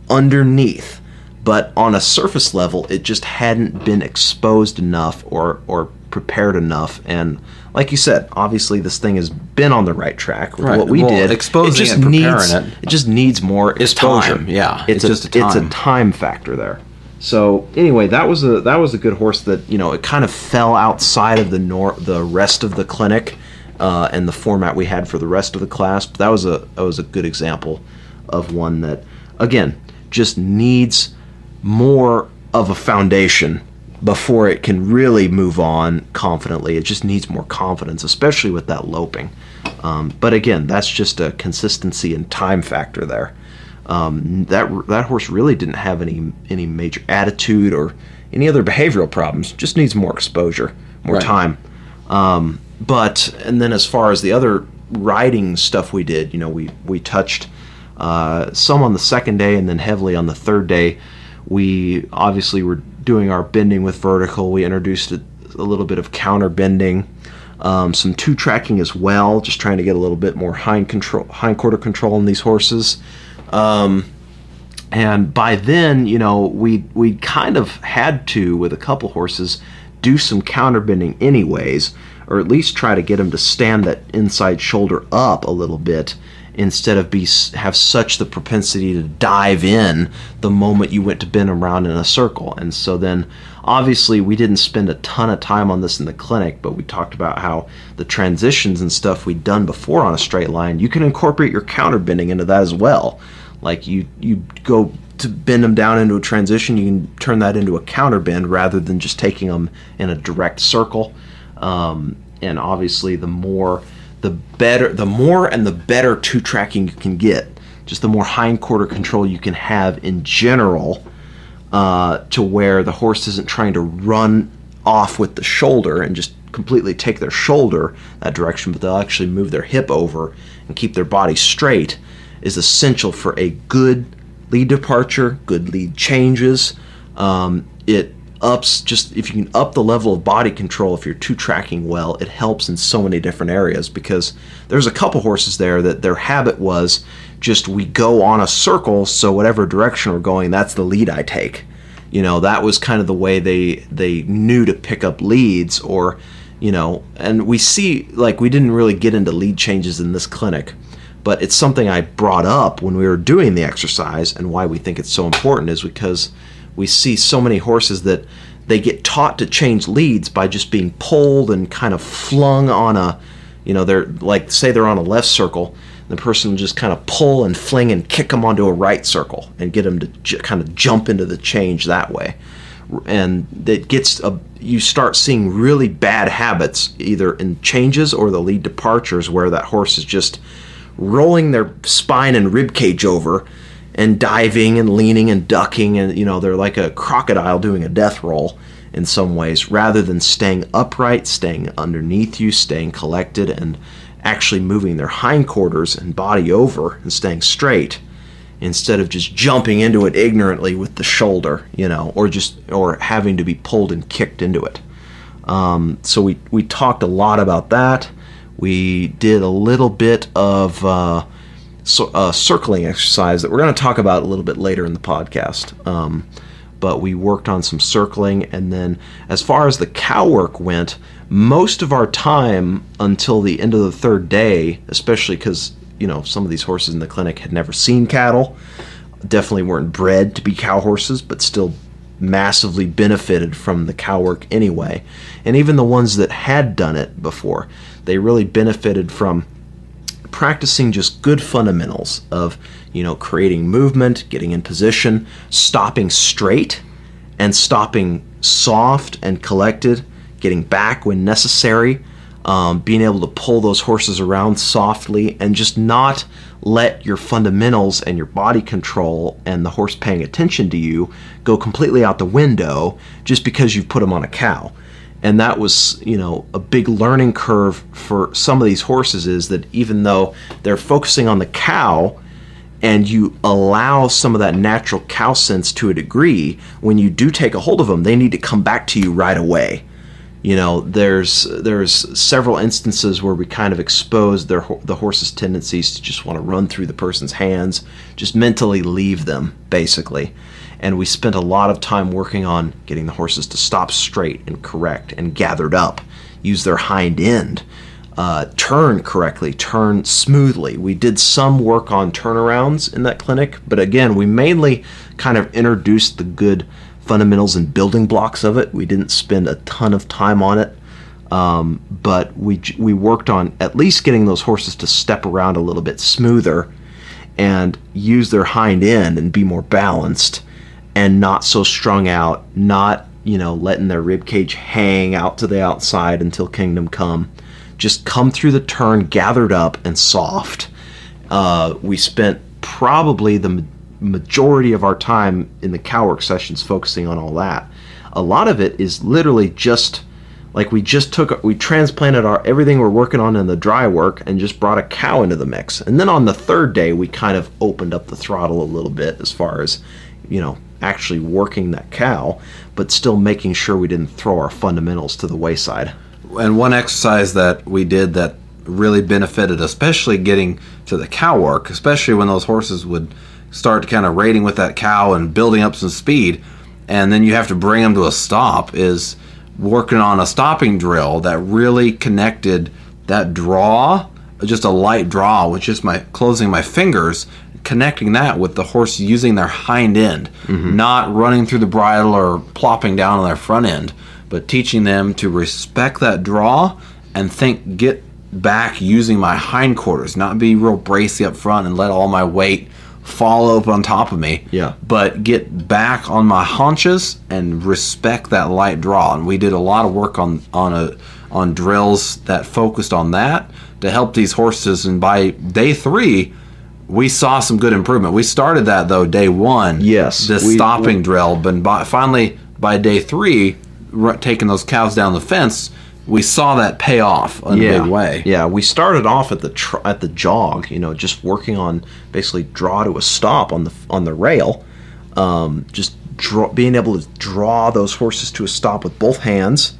Underneath. But on a surface level it just hadn't been exposed enough or or prepared enough. And like you said obviously this thing has been on the right track with Right. what we Well, did. exposing it just and preparing needs it. it just needs more exposure time, yeah. it's, It's a, just a it's a time. time factor there so anyway that was a that was a good horse that you know it kind of fell outside of the nor- the rest of the clinic uh, and the format we had for the rest of the class but that was a that was a good example of one that again just needs more of a foundation before it can really move on confidently. It just needs more confidence, especially with that loping. Um, but again, that's just a consistency and time factor there. Um, that that horse really didn't have any any major attitude or any other behavioral problems. Just needs more exposure, more Right. time. Um, but and then as far as the other riding stuff we did, you know, we we touched uh, some on the second day and then heavily on the third day. We obviously were doing our bending with vertical. We introduced a, a little bit of counter bending, um, some two tracking as well, just trying to get a little bit more hind control, hind quarter control in these horses. Um, and by then, you know, we we kind of had to with a couple horses do some counter bending anyways, or at least try to get them to stand that inside shoulder up a little bit instead of be have such the propensity to dive in the moment you went to bend around in a circle. And so then obviously we didn't spend a ton of time on this in the clinic, but we talked about how the transitions and stuff we'd done before on a straight line, you can incorporate your counter bending into that as well. Like you you go to bend them down into a transition, you can turn that into a counter bend rather than just taking them in a direct circle. Um, and obviously, the more, the better, the more and the better two tracking you can get, just the more hind quarter control you can have in general, uh, to where the horse isn't trying to run off with the shoulder and just completely take their shoulder that direction, but they'll actually move their hip over and keep their body straight is essential for a good lead departure, good lead changes. Um, it ups just if you can up the level of body control if you're two tracking well, it helps in so many different areas because there's a couple horses there that their habit was just we go on a circle, so whatever direction we're going, that's the lead I take. You know, that was kind of the way they they knew to pick up leads or you know, and we see like we didn't really get into lead changes in this clinic but it's something I brought up when we were doing the exercise and why we think it's so important is because we see so many horses that they get taught to change leads by just being pulled and kind of flung on a you know they're like say they're on a left circle the person will just kind of pull and fling and kick them onto a right circle and get them to j- kind of jump into the change that way. And it gets a, you start seeing really bad habits either in changes or the lead departures where that horse is just rolling their spine and rib cage over and diving and leaning and ducking and you know they're like a crocodile doing a death roll in some ways rather than staying upright staying underneath you staying collected and actually moving their hindquarters and body over and staying straight instead of just jumping into it ignorantly with the shoulder you know or just or having to be pulled and kicked into it. Um, so we we talked a lot about that we did a little bit of uh, so, uh, circling exercise that we're going to talk about a little bit later in the podcast. Um, but we worked on some circling, and then as far as the cow work went, most of our time until the end of the third day, especially because you know some of these horses in the clinic had never seen cattle, definitely weren't bred to be cow horses, but still massively benefited from the cow work anyway. And even the ones that had done it before, they really benefited from practicing just good fundamentals of, you know, creating movement, getting in position, stopping straight and stopping soft and collected, getting back when necessary, um, being able to pull those horses around softly and just not let your fundamentals and your body control and the horse paying attention to you go completely out the window just because you've put them on a cow. And that was, you know, a big learning curve for some of these horses is that even though they're focusing on the cow and you allow some of that natural cow sense to a degree, when you do take a hold of them, they need to come back to you right away. You know there's there's several instances where we kind of expose their the horse's tendencies to just want to run through the person's hands just mentally leave them basically and we spent a lot of time working on getting the horses to stop straight and correct and gathered up use their hind end uh, turn correctly turn smoothly we did some work on turnarounds in that clinic but again we mainly kind of introduced the good fundamentals and building blocks of it. We didn't spend a ton of time on it, um, but we we worked on at least getting those horses to step around a little bit smoother and use their hind end and be more balanced and not so strung out, not you know letting their rib cage hang out to the outside until kingdom come. Just come through the turn gathered up and soft. Uh, we spent probably the majority of our time in the cow work sessions focusing on all that. A lot of it is literally just like we just took we transplanted our everything we're working on in the dry work and just brought a cow into the mix. And then on the third day we kind of opened up the throttle a little bit as far as, you know, actually working that cow, but still making sure we didn't throw our fundamentals to the wayside. And one exercise that we did that really benefited, especially getting to the cow work, especially when those horses would start kind of rating with that cow and building up some speed, and then you have to bring them to a stop, is working on a stopping drill that really connected that draw, just a light draw with just my closing my fingers, connecting that with the horse using their hind end, mm-hmm. not running through the bridle or plopping down on their front end, but teaching them to respect that draw and think get back using my hindquarters, not be real bracy up front and let all my weight fall up on top of me. Yeah. But get back on my haunches and respect that light draw. And we did a lot of work on on a on drills that focused on that to help these horses. And by day three, we saw some good improvement. We started that though day one. Yes. The we, stopping we, drill, but by, finally by day three, taking those cows down the fence we saw that pay off in yeah. a big way. Yeah, we started off at the tr- at the jog, you know, just working on basically draw to a stop on the on the rail, um, just draw, being able to draw those horses to a stop with both hands.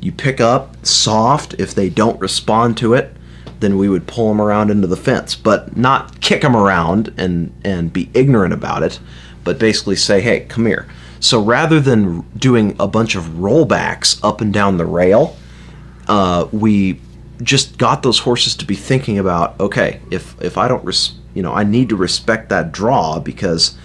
You pick up soft. If they don't respond to it, then we would pull them around into the fence, but not kick them around and and be ignorant about it, but basically say, "Hey, come here." So rather than doing a bunch of rollbacks up and down the rail, uh, we just got those horses to be thinking about okay if if I don't res- you know I need to respect that draw because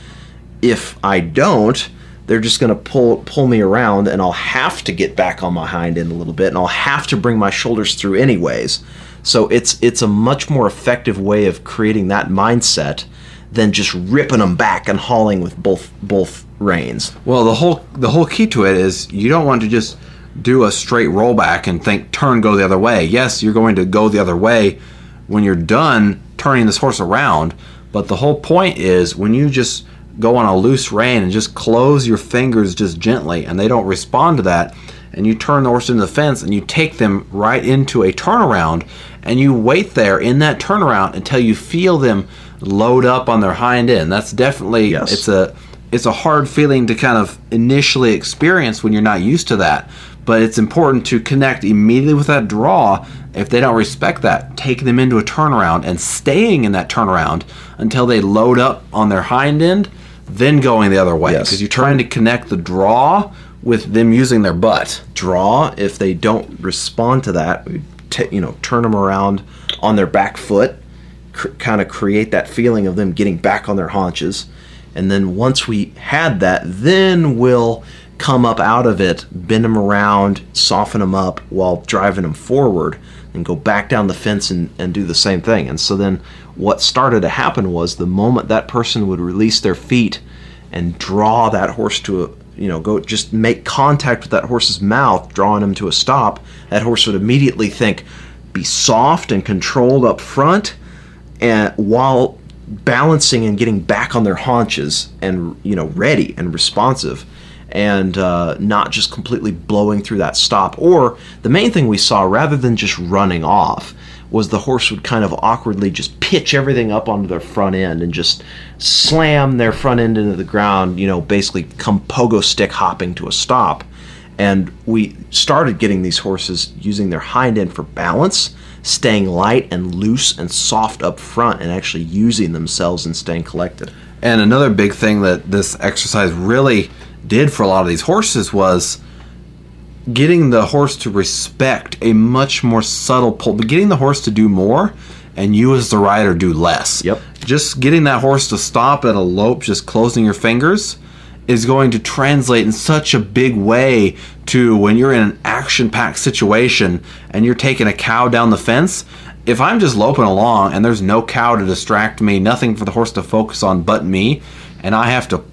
if I don't they're just going to pull pull me around and I'll have to get back on my hind end a little bit and I'll have to bring my shoulders through anyways so it's it's a much more effective way of creating that mindset than just ripping them back and hauling with both both reins well the whole the whole key to it is you don't want to just do a straight rollback and think turn go the other way. Yes, you're going to go the other way when you're done turning this horse around, but the whole point is when you just go on a loose rein and just close your fingers just gently and they don't respond to that and you turn the horse into the fence and you take them right into a turnaround and you wait there in that turnaround until you feel them load up on their hind end. That's definitely yes. it's a it's a hard feeling to kind of initially experience when you're not used to that but it's important to connect immediately with that draw. If they don't respect that, take them into a turnaround and staying in that turnaround until they load up on their hind end, then going the other way. Because yes. you're trying to connect the draw with them using their butt. Draw, if they don't respond to that, t- you know, turn them around on their back foot, cr- kind of create that feeling of them getting back on their haunches And then once we had that, then we'll come up out of it, bend them around, soften them up while driving them forward, and go back down the fence and, and do the same thing. And so then what started to happen was the moment that person would release their feet and draw that horse to a you know go just make contact with that horse's mouth drawing him to a stop that horse would immediately think be soft and controlled up front and while balancing and getting back on their haunches and you know ready and responsive and uh, not just completely blowing through that stop. Or the main thing we saw rather than just running off was the horse would kind of awkwardly just pitch everything up onto their front end and just slam their front end into the ground you know basically come pogo stick hopping to a stop and we started getting these horses using their hind end for balance staying light and loose and soft up front and actually using themselves and staying collected. And another big thing that this exercise really did for a lot of these horses was getting the horse to respect a much more subtle pull, but getting the horse to do more and you as the rider do less. Yep. Just getting that horse to stop at a lope, just closing your fingers is going to translate in such a big way to when you're in an action packed situation and you're taking a cow down the fence. If I'm just loping along and there's no cow to distract me, nothing for the horse to focus on but me, and I have to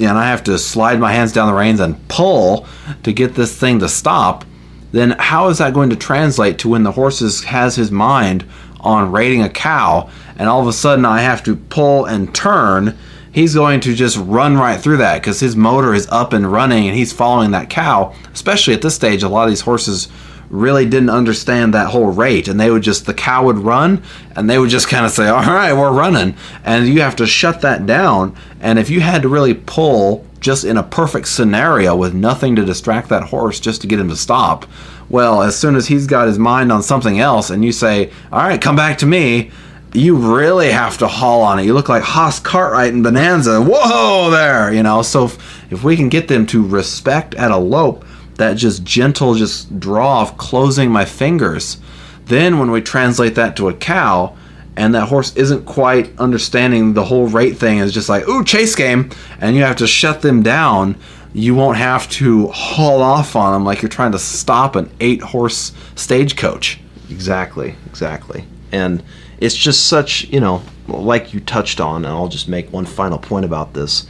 and I have to slide my hands down the reins and pull to get this thing to stop, then how is that going to translate to when the horse has his mind on rating a cow and all of a sudden I have to pull and turn he's going to just run right through that because his motor is up and running and he's following that cow. Especially at this stage, a lot of these horses really didn't understand that whole rate and they would just the cow would run and they would just kind of say all right we're running and you have to shut that down and if you had to really pull just in a perfect scenario with nothing to distract that horse just to get him to stop well as soon as he's got his mind on something else and you say all right come back to me you really have to haul on it. You look like Hoss Cartwright and Bonanza. Whoa, there, you know. So if, if we can get them to respect at a lope that just gentle, just draw of closing my fingers, then when we translate that to a cow, and that horse isn't quite understanding the whole rate thing is just like ooh chase game, and you have to shut them down. You won't have to haul off on them like you're trying to stop an eight horse stagecoach. Exactly, exactly, and it's just such, you know, like you touched on, and I'll just make one final point about this.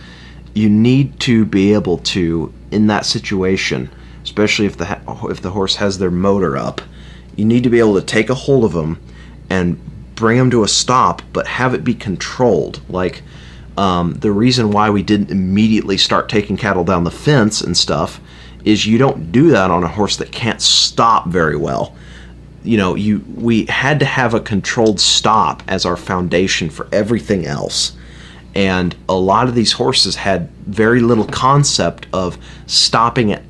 You need to be able to, in that situation, especially if the if the horse has their motor up, you need to be able to take a hold of them and bring them to a stop, but have it be controlled. Like um, the reason why we didn't immediately start taking cattle down the fence and stuff is you don't do that on a horse that can't stop very well you know you we had to have a controlled stop as our foundation for everything else and a lot of these horses had very little concept of stopping it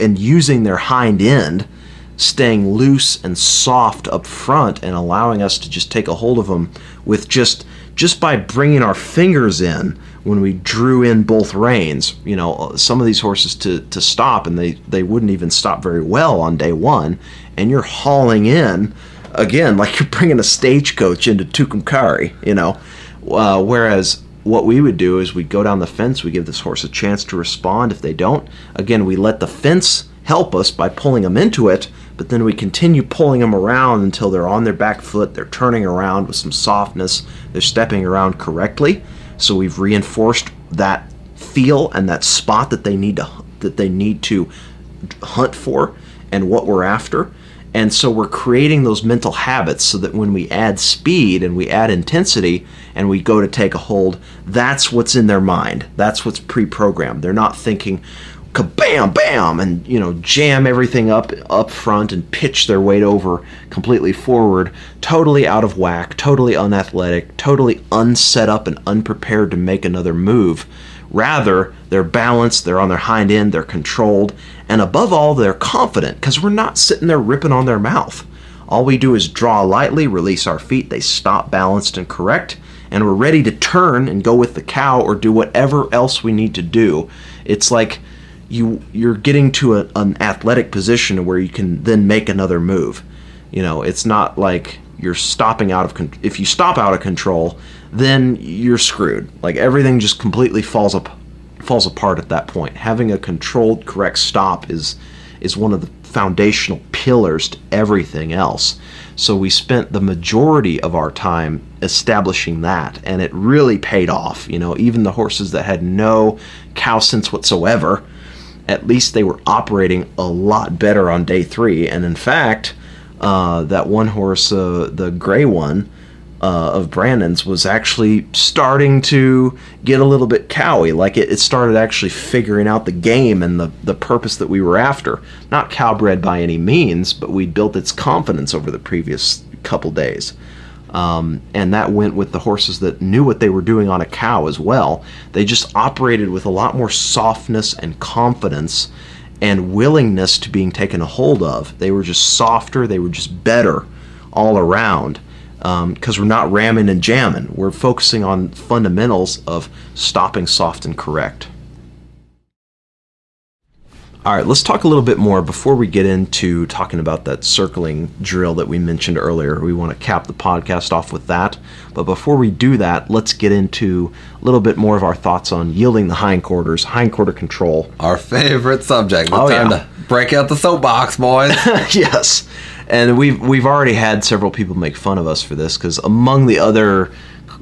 and using their hind end staying loose and soft up front and allowing us to just take a hold of them with just just by bringing our fingers in when we drew in both reins you know some of these horses to, to stop and they, they wouldn't even stop very well on day one and you're hauling in again like you're bringing a stagecoach into Tucumcari, you know. Uh, whereas what we would do is we'd go down the fence, we give this horse a chance to respond. If they don't, again, we let the fence help us by pulling them into it, but then we continue pulling them around until they're on their back foot, they're turning around with some softness, they're stepping around correctly. So we've reinforced that feel and that spot that they need to that they need to hunt for and what we're after. And so we're creating those mental habits so that when we add speed and we add intensity and we go to take a hold, that's what's in their mind. That's what's pre-programmed. They're not thinking kabam bam and you know jam everything up up front and pitch their weight over completely forward totally out of whack totally unathletic totally unset up and unprepared to make another move rather they're balanced they're on their hind end they're controlled and above all, they're confident because we're not sitting there ripping on their mouth. All we do is draw lightly, release our feet, they stop balanced and correct, and we're ready to turn and go with the cow or do whatever else we need to do. It's like you you're getting to a, an athletic position where you can then make another move. You know, it's not like you're stopping out of con- if you stop out of control, then you're screwed. Like everything just completely falls up falls apart at that point. Having a controlled correct stop is is one of the foundational pillars to everything else. So we spent the majority of our time establishing that, and it really paid off. You know, even the horses that had no cow sense whatsoever, at least they were operating a lot better on day three. And in fact, uh, that one horse, uh, the gray one, uh, of Brandon's was actually starting to get a little bit cowy. Like it, it started actually figuring out the game and the, the purpose that we were after. Not cowbred by any means, but we built its confidence over the previous couple days. Um, and that went with the horses that knew what they were doing on a cow as well. They just operated with a lot more softness and confidence and willingness to being taken a hold of. They were just softer, they were just better all around because um, we're not ramming and jamming. We're focusing on fundamentals of stopping soft and correct. All right, let's talk a little bit more before we get into talking about that circling drill that we mentioned earlier. We want to cap the podcast off with that. But before we do that, let's get into a little bit more of our thoughts on yielding the hindquarters, hindquarter control. Our favorite subject. oh, time yeah. to break out the soapbox, boys. yes and we've we've already had several people make fun of us for this because among the other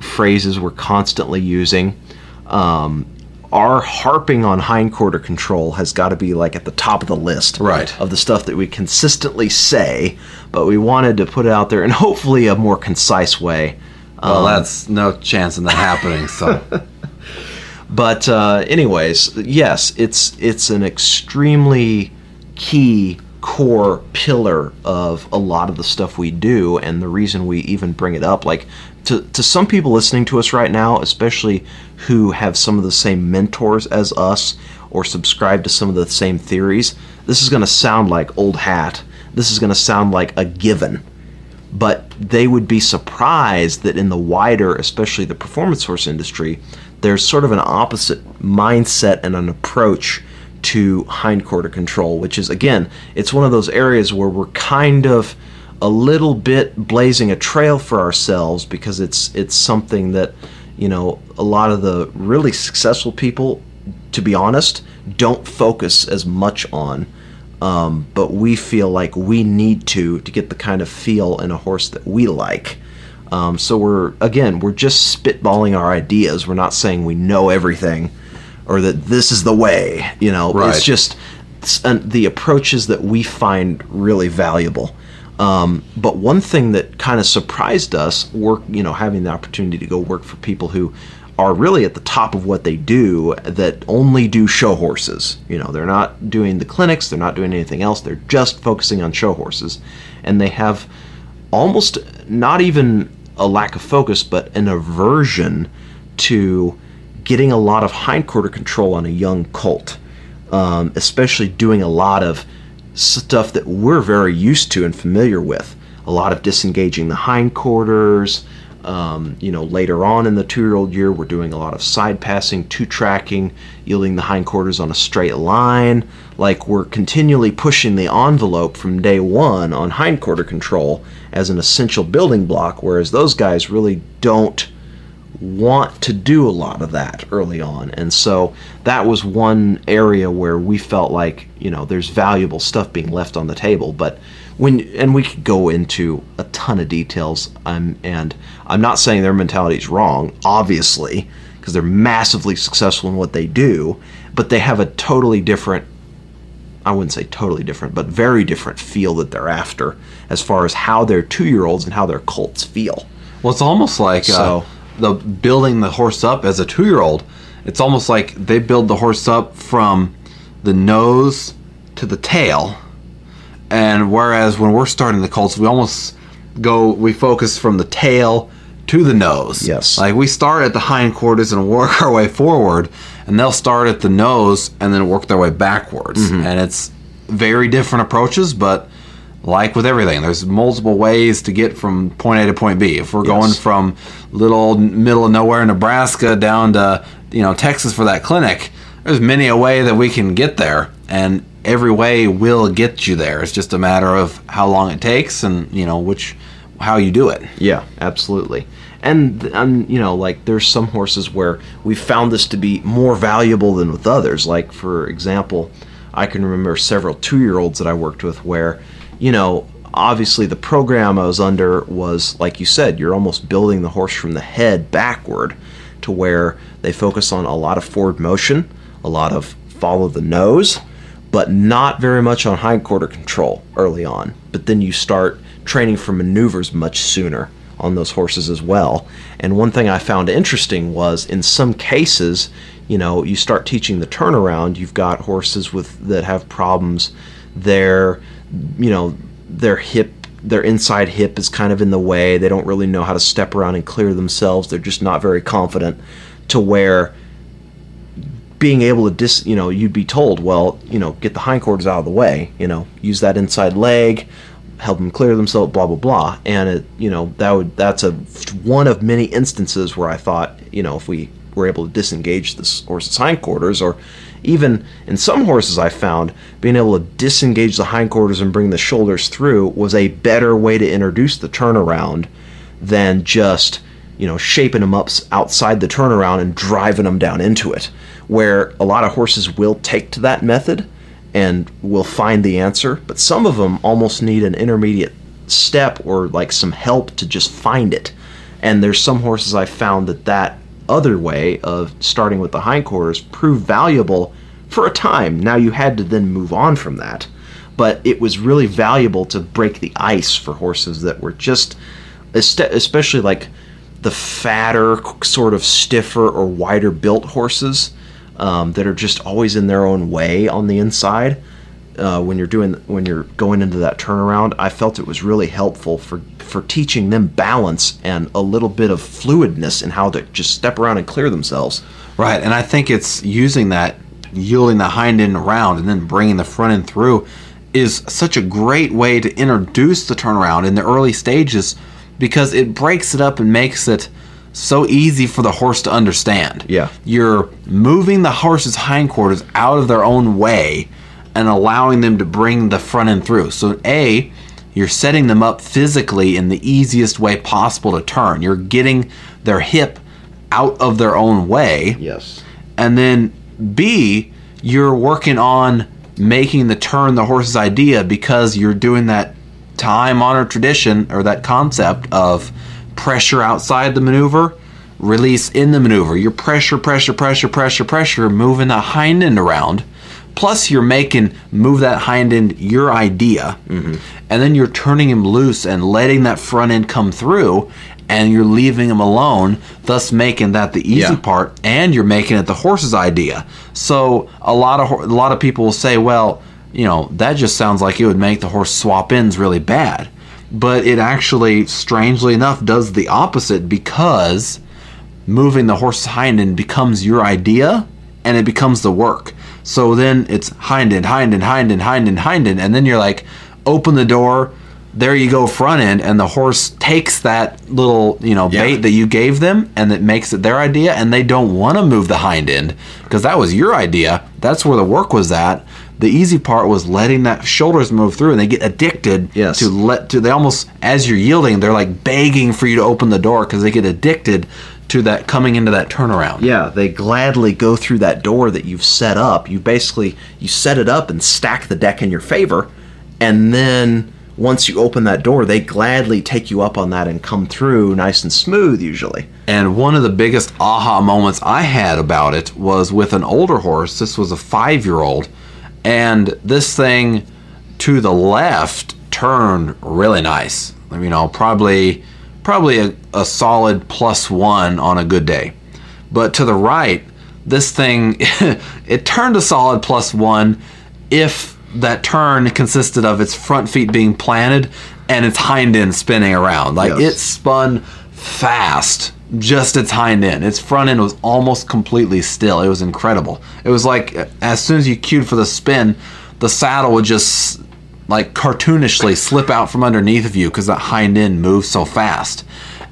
phrases we're constantly using, um, our harping on hindquarter control has got to be like at the top of the list right. of the stuff that we consistently say, but we wanted to put it out there in hopefully a more concise way. Well, um, that's no chance in that happening. So. but uh, anyways, yes, it's it's an extremely key core pillar of a lot of the stuff we do and the reason we even bring it up like to, to some people listening to us right now especially who have some of the same mentors as us or subscribe to some of the same theories this is going to sound like old hat. This is going to sound like a given. But they would be surprised that in the wider especially the performance horse industry there's sort of an opposite mindset and an approach to hindquarter control, which is again, it's one of those areas where we're kind of a little bit blazing a trail for ourselves because it's it's something that you know a lot of the really successful people, to be honest, don't focus as much on. Um, but we feel like we need to to get the kind of feel in a horse that we like. Um, so we're again we're just spitballing our ideas. We're not saying we know everything or that this is the way. You know, right. it's just it's, the approaches that we find really valuable. Um, but one thing that kind of surprised us, work, you know, having the opportunity to go work for people who are really at the top of what they do that only do show horses. You know, they're not doing the clinics, they're not doing anything else, they're just focusing on show horses. And they have almost not even a lack of focus, but an aversion to getting a lot of hindquarter control on a young colt, um, especially doing a lot of stuff that we're very used to and familiar with. A lot of disengaging the hindquarters. Um, you know, later on in the two-year-old year, we're doing a lot of side passing, two tracking, yielding the hindquarters on a straight line. Like we're continually pushing the envelope from day one on hindquarter control as an essential building block, whereas those guys really don't want to do a lot of that early on. And so that was one area where we felt like, you know, there's valuable stuff being left on the table. But when, and we could go into a ton of details, um, and I'm not saying their mentality is wrong, obviously, because they're massively successful in what they do, but they have a totally different I wouldn't say totally different, but very different feel that they're after as far as how their two year olds and how their colts feel. Well, it's almost like uh, so, uh, the building the horse up as a two year old, it's almost like they build the horse up from the nose to the tail. And whereas when we're starting the colts, we almost go, we focus from the tail to the nose. Yes. Like we start at the hindquarters and work our way forward, and they'll start at the nose and then work their way backwards. Mm-hmm. And it's very different approaches, but like with everything, there's multiple ways to get from point A to point B. If we're yes. going from little middle of nowhere Nebraska down to you know Texas for that clinic, there's many a way that we can get there, and every way will get you there. It's just a matter of how long it takes and you know which how you do it. Yeah, absolutely. And, and you know, like there's some horses where we found this to be more valuable than with others. Like for example, I can remember several two-year-olds that I worked with where, you know, obviously the program I was under was like you said, you're almost building the horse from the head backward to where they focus on a lot of forward motion, a lot of follow the nose, but not very much on hindquarter control early on. But then you start training for maneuvers much sooner on those horses as well. And one thing I found interesting was in some cases, you know, you start teaching the turnaround, you've got horses with that have problems their you know, their hip their inside hip is kind of in the way. They don't really know how to step around and clear themselves. They're just not very confident to where being able to dis, you know, you'd be told, well, you know, get the hindquarters out of the way, you know, use that inside leg, help them clear themselves, blah blah blah. And it, you know, that would that's a one of many instances where I thought, you know, if we were able to disengage this horse's hindquarters, or even in some horses I found being able to disengage the hindquarters and bring the shoulders through was a better way to introduce the turnaround than just you know shaping them up outside the turnaround and driving them down into it. Where a lot of horses will take to that method and will find the answer, but some of them almost need an intermediate step or like some help to just find it. And there's some horses I found that that other way of starting with the hindquarters proved valuable for a time. Now you had to then move on from that. But it was really valuable to break the ice for horses that were just, especially like the fatter, sort of stiffer or wider built horses um, that are just always in their own way on the inside. Uh, when you're doing when you're going into that turnaround, I felt it was really helpful for for teaching them balance and a little bit of fluidness in how to just step around and clear themselves. Right, and I think it's using that yielding the hind end around and then bringing the front end through is such a great way to introduce the turnaround in the early stages because it breaks it up and makes it so easy for the horse to understand. Yeah. You're moving the horse's hindquarters out of their own way and allowing them to bring the front end through. So, A, you're setting them up physically in the easiest way possible to turn. You're getting their hip out of their own way. Yes. And then B, you're working on making the turn the horse's idea because you're doing that time honored tradition or that concept of pressure outside the maneuver, release in the maneuver. You're pressure, pressure, pressure, pressure, pressure, moving the hind end around Plus, you're making move that hind end your idea, mm-hmm. and then you're turning him loose and letting that front end come through, and you're leaving him alone, thus making that the easy yeah. part, and you're making it the horse's idea. So a lot of a lot of people will say, well, you know, that just sounds like it would make the horse swap ends really bad, but it actually, strangely enough, does the opposite because moving the horse's hind end becomes your idea, and it becomes the work. So then it's hind end, hind end, hind end, hind end, hind end, and then you're like, open the door. There you go, front end, and the horse takes that little, you know, yeah. bait that you gave them, and it makes it their idea, and they don't want to move the hind end because that was your idea. That's where the work was at. The easy part was letting that shoulders move through, and they get addicted yes. to let to. They almost, as you're yielding, they're like begging for you to open the door because they get addicted to that coming into that turnaround. Yeah, they gladly go through that door that you've set up. You basically you set it up and stack the deck in your favor, and then once you open that door, they gladly take you up on that and come through nice and smooth usually. And one of the biggest aha moments I had about it was with an older horse. This was a 5-year-old, and this thing to the left turned really nice. You know, I'll probably probably a, a solid plus one on a good day. But to the right, this thing, it turned a solid plus one if that turn consisted of its front feet being planted and its hind end spinning around. Like yes. it spun fast, just its hind end. Its front end was almost completely still. It was incredible. It was like as soon as you cued for the spin, the saddle would just like cartoonishly slip out from underneath of you because that hind end moves so fast.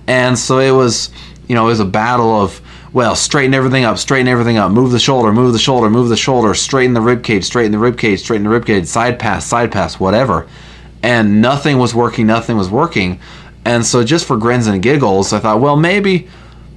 And so it was, you know, it was a battle of well, straighten everything up, straighten everything up, move the shoulder, move the shoulder, move the shoulder, straighten the rib cage, straighten the rib cage, straighten the rib cage, side pass, side pass, whatever. And nothing was working, nothing was working. And so just for grins and giggles, I thought, well, maybe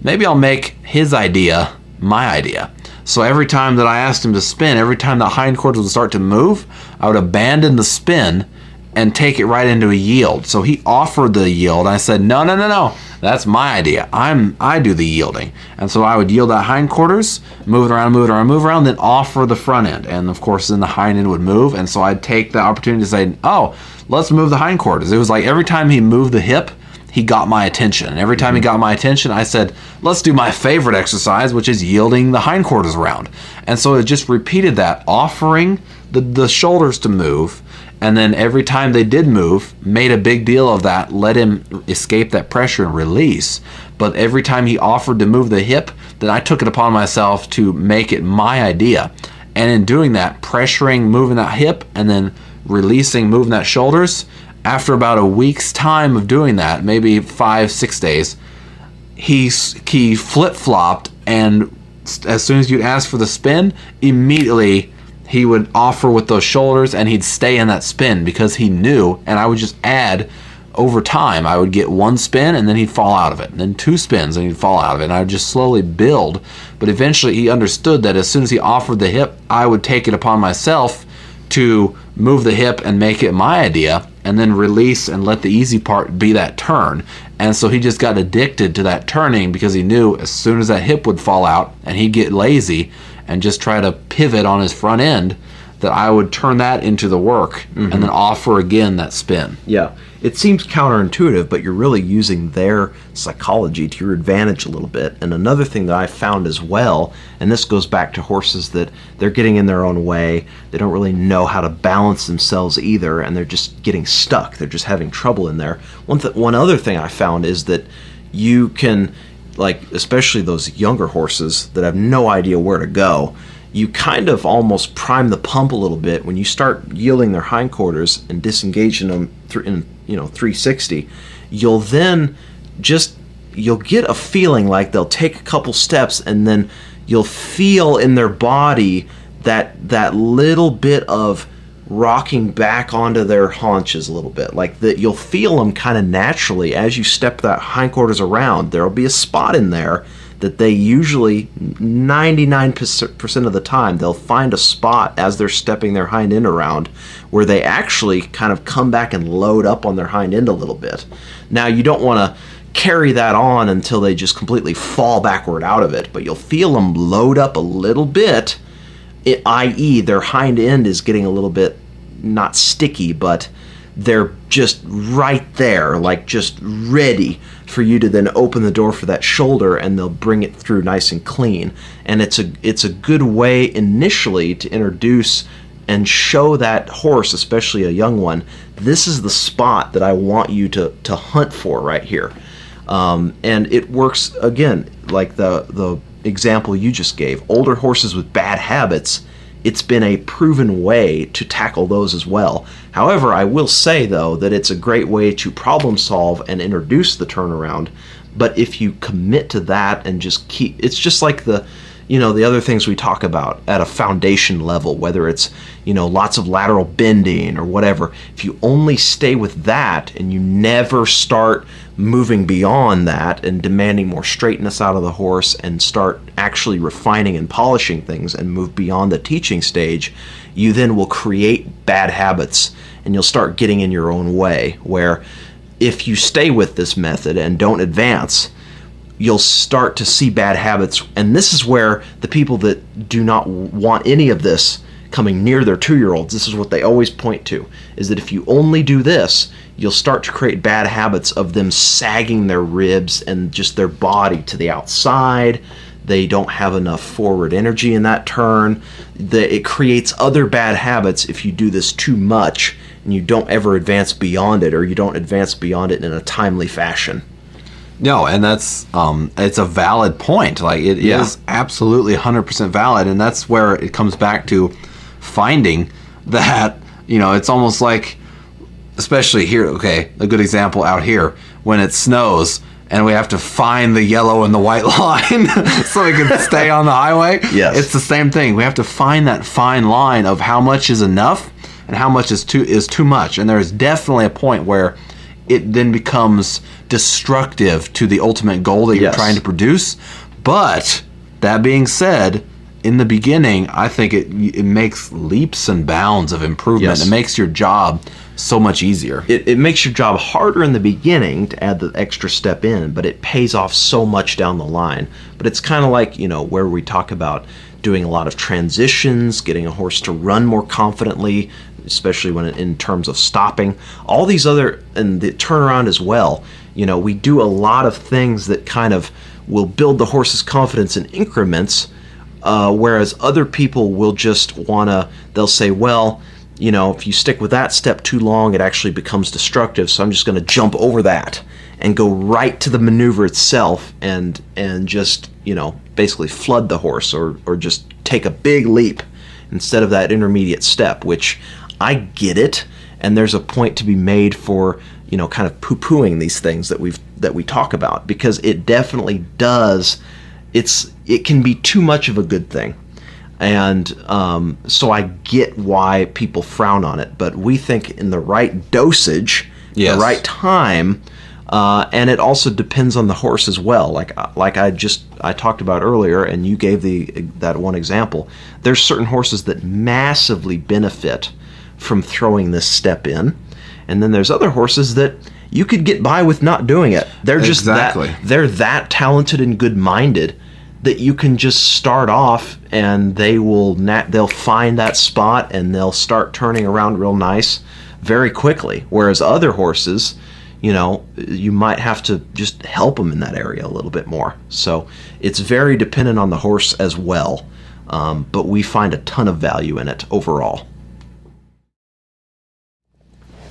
maybe I'll make his idea my idea. So every time that I asked him to spin, every time the hindquarters would start to move, I would abandon the spin and take it right into a yield. So he offered the yield. I said, no, no, no, no. That's my idea. I'm I do the yielding. And so I would yield that hindquarters, move it around, move it around, move around, then offer the front end. And of course then the hind end would move. And so I'd take the opportunity to say, oh, let's move the hindquarters. It was like every time he moved the hip, he got my attention. And every time he mm-hmm. got my attention, I said, let's do my favorite exercise, which is yielding the hindquarters around. And so it just repeated that, offering the, the shoulders to move and then every time they did move, made a big deal of that, let him escape that pressure and release. But every time he offered to move the hip, then I took it upon myself to make it my idea. And in doing that, pressuring, moving that hip, and then releasing, moving that shoulders, after about a week's time of doing that, maybe five, six days, he, he flip flopped. And as soon as you'd ask for the spin, immediately he would offer with those shoulders and he'd stay in that spin because he knew and I would just add over time I would get one spin and then he'd fall out of it and then two spins and he'd fall out of it and I would just slowly build but eventually he understood that as soon as he offered the hip I would take it upon myself to move the hip and make it my idea and then release and let the easy part be that turn. And so he just got addicted to that turning because he knew as soon as that hip would fall out and he'd get lazy and just try to pivot on his front end, that I would turn that into the work mm-hmm. and then offer again that spin. Yeah. It seems counterintuitive, but you're really using their psychology to your advantage a little bit. And another thing that I found as well, and this goes back to horses that they're getting in their own way, they don't really know how to balance themselves either, and they're just getting stuck. They're just having trouble in there. One, th- one other thing I found is that you can like especially those younger horses that have no idea where to go, you kind of almost prime the pump a little bit when you start yielding their hindquarters and disengaging them in you know 360. You'll then just you'll get a feeling like they'll take a couple steps and then you'll feel in their body that that little bit of rocking back onto their haunches a little bit. Like that you'll feel them kind of naturally as you step that hindquarters around. There'll be a spot in there that they usually 99% of the time they'll find a spot as they're stepping their hind end around where they actually kind of come back and load up on their hind end a little bit. Now you don't want to carry that on until they just completely fall backward out of it, but you'll feel them load up a little bit i.e., their hind end is getting a little bit not sticky, but they're just right there, like just ready for you to then open the door for that shoulder, and they'll bring it through nice and clean. And it's a it's a good way initially to introduce and show that horse, especially a young one, this is the spot that I want you to to hunt for right here. Um, and it works again like the the example you just gave, older horses with bad habits, it's been a proven way to tackle those as well. However, I will say though that it's a great way to problem solve and introduce the turnaround. But if you commit to that and just keep, it's just like the you know the other things we talk about at a foundation level whether it's you know lots of lateral bending or whatever if you only stay with that and you never start moving beyond that and demanding more straightness out of the horse and start actually refining and polishing things and move beyond the teaching stage you then will create bad habits and you'll start getting in your own way where if you stay with this method and don't advance you'll start to see bad habits. And this is where the people that do not want any of this coming near their two year olds, this is what they always point to is that if you only do this, you'll start to create bad habits of them sagging their ribs and just their body to the outside. They don't have enough forward energy in that turn. The, it creates other bad habits if you do this too much and you don't ever advance beyond it or you don't advance beyond it in a timely fashion. No, and that's um, it's a valid point. Like it yeah. is absolutely 100% valid, and that's where it comes back to finding that you know it's almost like, especially here. Okay, a good example out here when it snows and we have to find the yellow and the white line so we can stay on the highway. Yes, it's the same thing. We have to find that fine line of how much is enough and how much is too is too much. And there is definitely a point where it then becomes destructive to the ultimate goal that you're Yes. trying to produce. But that being said, in the beginning, I think it it makes leaps and bounds of improvement. Yes. It makes your job so much easier. it, it makes your job harder in the beginning to add the extra step in, but it pays off so much down the line. But it's kind of like, you know, where we talk about doing a lot of transitions, getting a horse to run more confidently, especially when in terms of stopping. All these other, and the turnaround as well. You know, we do a lot of things that kind of will build the horse's confidence in increments uh, whereas other people will just want to they'll say well you know if you stick with that step too long it actually becomes destructive. So i'm just going to jump over that and go right to the maneuver itself and and just you know basically flood the horse or or just take a big leap instead of that intermediate step which i get it. And there's a point to be made for you know kind of poo-pooing these things that we've that we talk about because it definitely does it's it can be too much of a good thing and um, so i get why people frown on it but we think in the right dosage Yes. the right time uh, and it also depends on the horse as well like like i just i talked about earlier and you gave the that one example there's certain horses that massively benefit from throwing this step in and then there's other horses that you could get by with not doing it they're just Exactly. that they're that talented and good minded that you can just start off and they will nat- they'll find that spot and they'll start turning around real nice very quickly. Whereas other horses you know you might have to just help them in that area a little bit more. So it's very dependent on the horse as well um, but we find a ton of value in it overall.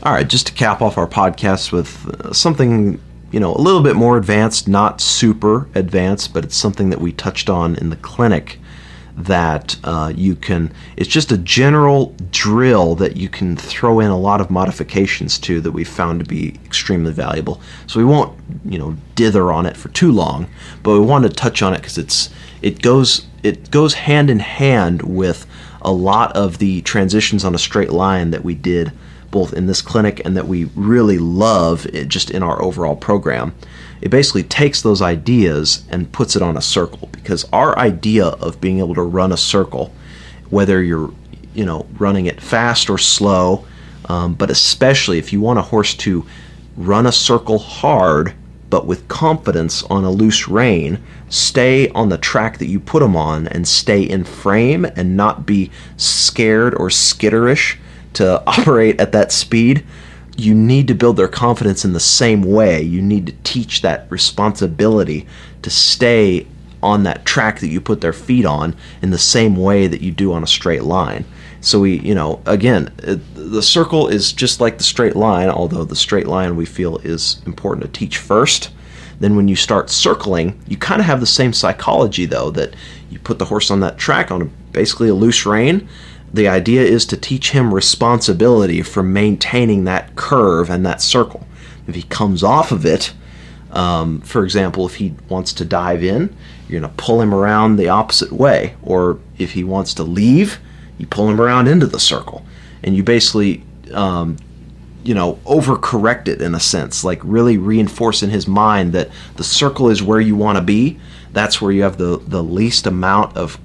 All right, just to cap off our podcast with uh, something, you know, a little bit more advanced, not super advanced, but it's something that we touched on in the clinic that uh, you can, it's just a general drill that you can throw in a lot of modifications to that we found to be extremely valuable. So we won't, you know, dither on it for too long, but we want to touch on it because it's, it goes, it goes hand in hand with a lot of the transitions on a straight line that we did both in this clinic and that we really love it just in our overall program. It basically takes those ideas and puts it on a circle because our idea of being able to run a circle, whether you're you know running it fast or slow, um, but especially if you want a horse to run a circle hard but with confidence on a loose rein, stay on the track that you put them on and stay in frame and not be scared or skitterish to operate at that speed, you need to build their confidence in the same way. You need to teach that responsibility to stay on that track that you put their feet on in the same way that you do on a straight line. So we, you know, again, it, the circle is just like the straight line, although the straight line we feel is important to teach first. Then when you start circling, you kind of have the same psychology though that you put the horse on that track on basically a loose rein. The idea is to teach him responsibility for maintaining that curve and that circle. If he comes off of it, um, for example, if he wants to dive in, you're going to pull him around the opposite way. Or if he wants to leave, you pull him around into the circle. And you basically, um, you know, overcorrect it in a sense, like really reinforce in his mind that the circle is where you want to be. That's where you have the, the least amount of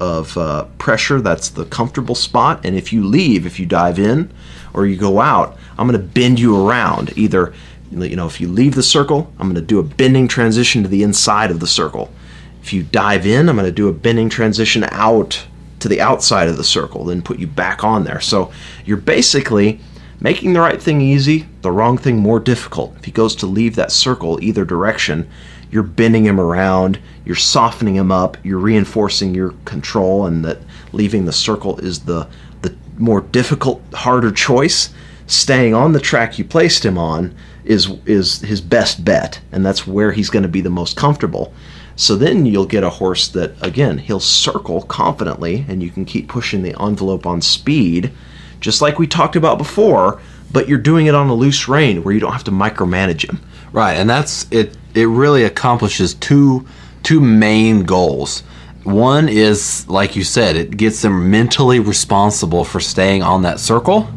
of uh, pressure. That's the comfortable spot. And if you leave, if you dive in or you go out, I'm going to bend you around. Either, you know, if you leave the circle, I'm going to do a bending transition to the inside of the circle. If you dive in, I'm going to do a bending transition out to the outside of the circle, then put you back on there. So you're basically making the right thing easy, the wrong thing more difficult. If he goes to leave that circle either direction, you're bending him around, you're softening him up, you're reinforcing your control, and that leaving the circle is the the more difficult, harder choice. Staying on the track you placed him on is is his best bet, and that's where he's going to be the most comfortable. So then you'll get a horse that again he'll circle confidently, and you can keep pushing the envelope on speed, just like we talked about before. But you're doing it on a loose rein where you don't have to micromanage him. Right, and that's it. It really accomplishes two two main goals. One is, like you said, it gets them mentally responsible for staying on that circle,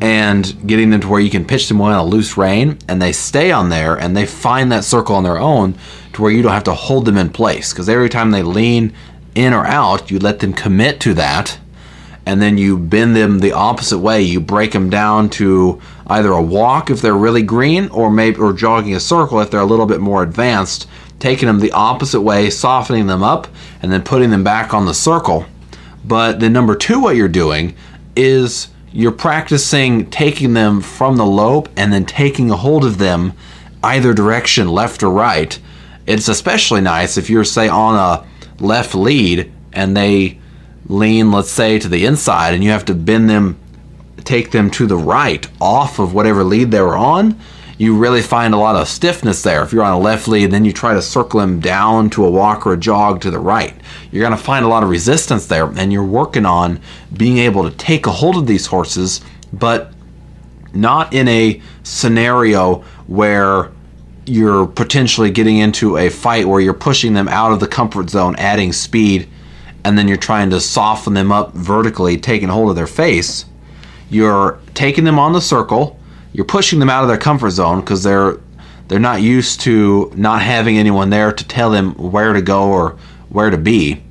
and getting them to where you can pitch them on a loose rein and they stay on there and they find that circle on their own to where you don't have to hold them in place because every time they lean in or out you let them commit to that and then you bend them the opposite way you break them down to either a walk if they're really green or maybe or jogging a circle if they're a little bit more advanced taking them the opposite way softening them up and then putting them back on the circle but then number two what you're doing is you're practicing taking them from the lope and then taking a hold of them either direction, left or right. It's especially nice if you're, say, on a left lead and they lean, let's say, to the inside and you have to bend them, take them to the right off of whatever lead they were on you really find a lot of stiffness there. If you're on a left lead, then you try to circle them down to a walk or a jog to the right. You're going to find a lot of resistance there, and you're working on being able to take a hold of these horses, but not in a scenario where you're potentially getting into a fight where you're pushing them out of the comfort zone, adding speed, and then you're trying to soften them up vertically, taking hold of their face. You're taking them on the circle you're pushing them out of their comfort zone because they're they're not used to not having anyone there to tell them where to go or where to be.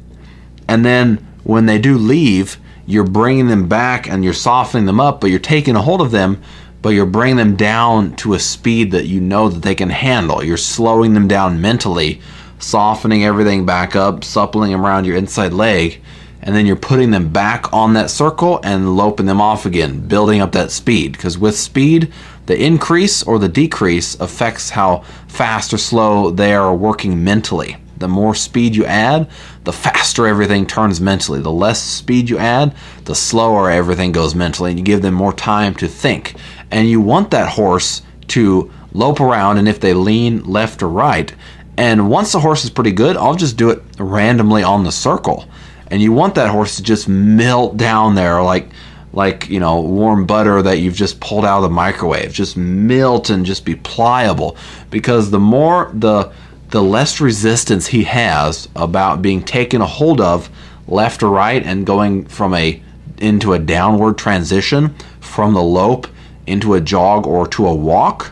And then when they do leave, you're bringing them back and you're softening them up, but you're taking a hold of them, but you're bringing them down to a speed that you know that they can handle. You're slowing them down mentally, softening everything back up, suppling them around your inside leg, and then you're putting them back on that circle and loping them off again, building up that speed. Because with speed, the increase or the decrease affects how fast or slow they are working mentally. The more speed you add, the faster everything turns mentally. The less speed you add, the slower everything goes mentally, and you give them more time to think. And you want that horse to lope around, and if they lean left or right, and once the horse is pretty good, I'll just do it randomly on the circle and you want that horse to just melt down there like like you know warm butter that you've just pulled out of the microwave. Just melt and just be pliable. Because the more the the less resistance he has about being taken a hold of left or right and going from a into a downward transition from the lope into a jog or to a walk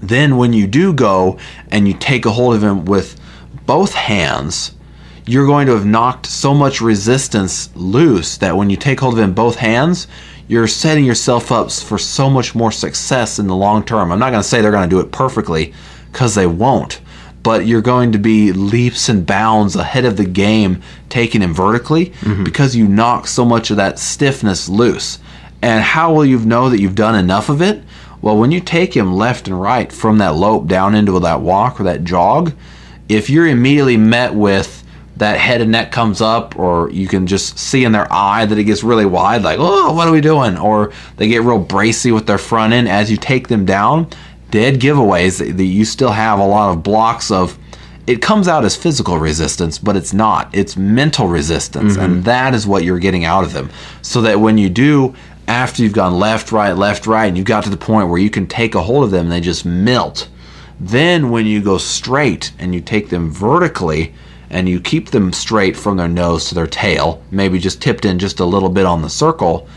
then when you do go and you take a hold of him with both hands you're going to have knocked so much resistance loose that when you take hold of it in both hands, you're setting yourself up for so much more success in the long term. I'm not going to say they're going to do it perfectly because they won't, but you're going to be leaps and bounds ahead of the game taking him vertically mm-hmm. because you knock so much of that stiffness loose. And how will you know that you've done enough of it? Well, when you take him left and right from that lope down into that walk or that jog, if you're immediately met with that head and neck comes up, or you can just see in their eye that it gets really wide, like, oh, what are we doing? Or they get real bracy with their front end as you take them down. Dead giveaways that you still have a lot of blocks of. It comes out as physical resistance, but it's not. It's mental resistance, mm-hmm. and that is what you're getting out of them. So that when you do, after you've gone left, right, left, right, and you got to the point where you can take a hold of them, and they just melt. Then when you go straight and you take them vertically, and you keep them straight from their nose to their tail, maybe just tipped in just a little bit on the circle,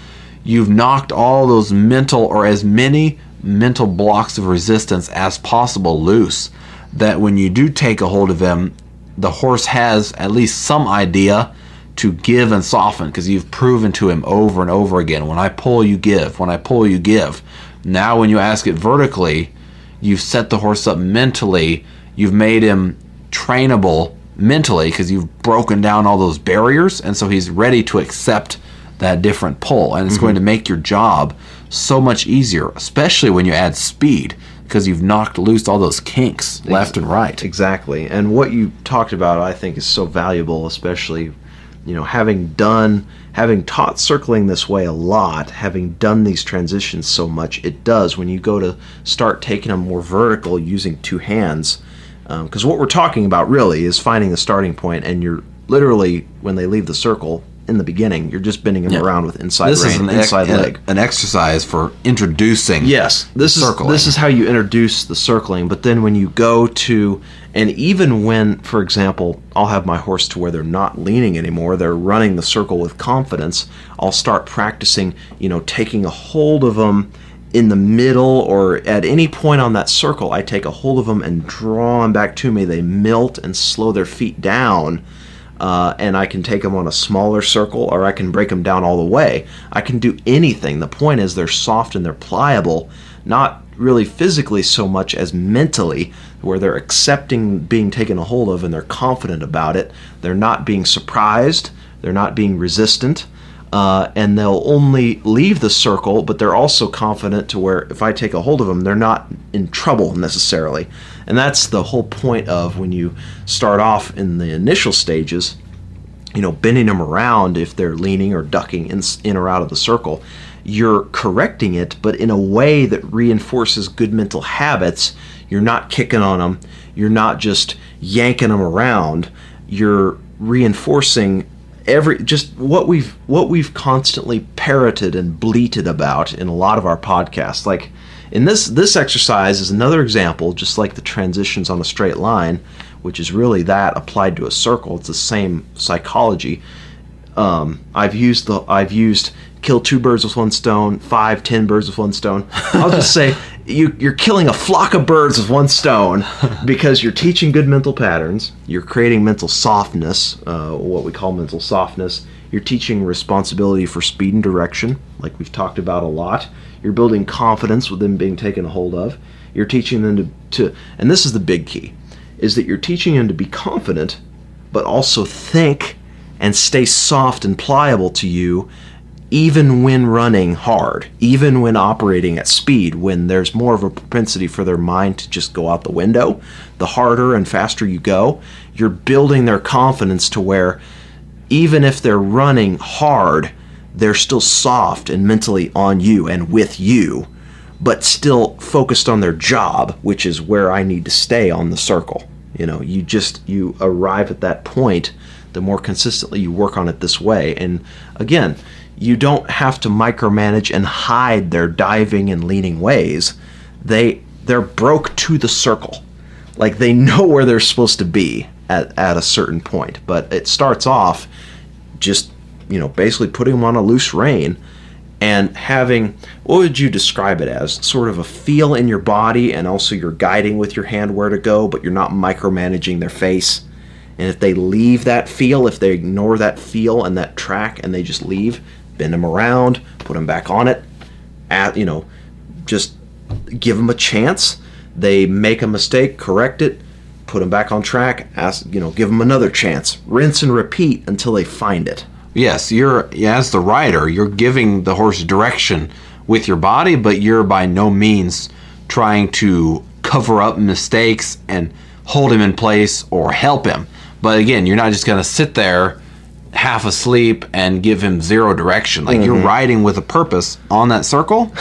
you've knocked all those mental or as many mental blocks of resistance as possible loose. That when you do take a hold of them, the horse has at least some idea to give and soften because you've proven to him over and over again when I pull, you give. When I pull, you give. Now, when you ask it vertically, you've set the horse up mentally, you've made him trainable mentally because you've broken down all those barriers, and so he's ready to accept that different pull, and it's mm-hmm. going to make your job so much easier, especially when you add speed because you've knocked loose all those kinks left and right. Exactly, and what you talked about, I think, is so valuable, especially you know having done having taught circling this way a lot having done these transitions so much it does when you go to start taking them more vertical using two hands because um, what we're talking about really is finding the starting point, and you're literally when they leave the circle in the beginning. You're just bending them Yeah. around with inside This rein, is an, inside an- leg. an exercise for introducing. Yes, this is circling. this is how you introduce the circling. But then when you go to, and even when, for example, I'll have my horse to where they're not leaning anymore, they're running the circle with confidence. I'll start practicing, you know, taking a hold of them in the middle or at any point on that circle. I take a hold of them and draw them back to me. They melt and slow their feet down uh, and I can take them on a smaller circle or I can break them down all the way. I can do anything. The point is they're soft and they're pliable, not really physically so much as mentally, where they're accepting being taken a hold of and they're confident about it. They're not being surprised, they're not being resistant. Uh, and they'll only leave the circle, but they're also confident to where if I take a hold of them, they're not in trouble necessarily. And that's the whole point of when you start off in the initial stages, you know, bending them around if they're leaning or ducking in, in or out of the circle. You're correcting it, but in a way that reinforces good mental habits. You're not kicking on them, you're not just yanking them around, you're reinforcing every just what we've what we've constantly parroted and bleated about in a lot of our podcasts. Like in this this exercise is another example just like the transitions on a straight line which is really that applied to a circle. It's the same psychology. Um, I've used the I've used kill two birds with one stone, five, ten birds with one stone. I'll just say you, you're killing a flock of birds with one stone because you're teaching good mental patterns. You're creating mental softness, uh, what we call mental softness. You're teaching responsibility for speed and direction, like we've talked about a lot. You're building confidence with them being taken a hold of. You're teaching them to, to and this is the big key, is that you're teaching them to be confident, but also think and stay soft and pliable to you even when running hard, even when operating at speed, when there's more of a propensity for their mind to just go out the window, the harder and faster you go, you're building their confidence to where even if they're running hard, they're still soft and mentally on you and with you, but still focused on their job, which is where I need to stay on the circle. You know, you just you arrive at that point the more consistently you work on it this way. And again, you don't have to micromanage and hide their diving and leaning ways. They they're broke to the circle. Like they know where they're supposed to be at, at a certain point. But it starts off just, you know, basically putting them on a loose rein and having what would you describe it as? Sort of a feel in your body and also you're guiding with your hand where to go, but you're not micromanaging their face. And if they leave that feel, if they ignore that feel and that track and they just leave, bend them around, put them back on it, at, you know, just give them a chance. They make a mistake, correct it, put them back on track, ask, you know, give them another chance. Rinse and repeat until they find it. Yes, you're as the rider, you're giving the horse direction with your body, but you're by no means trying to cover up mistakes and hold him in place or help him. But again, you're not just going to sit there half asleep and give him zero direction. Like you're mm-hmm. riding with a purpose on that circle,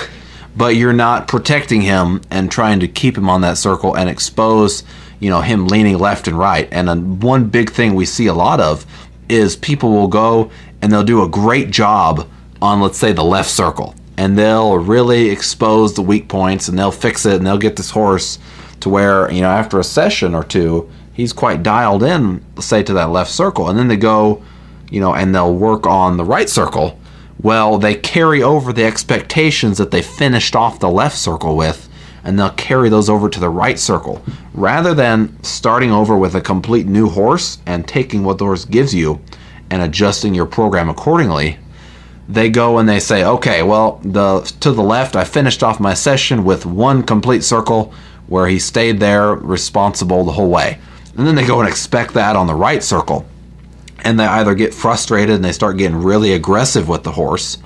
but you're not protecting him and trying to keep him on that circle and expose, you know, him leaning left and right. And one big thing we see a lot of is people will go and they'll do a great job on let's say the left circle and they'll really expose the weak points and they'll fix it and they'll get this horse to where, you know, after a session or two, he's quite dialed in, say, to that left circle. And then they go, you know, and they'll work on the right circle. Well, they carry over the expectations that they finished off the left circle with, and they'll carry those over to the right circle. Rather than starting over with a complete new horse and taking what the horse gives you and adjusting your program accordingly, they go and they say, okay, well, the to the left, I finished off my session with one complete circle where he stayed there responsible the whole way. And then they go and expect that on the right circle. And they either get frustrated and they start getting really aggressive with the horse,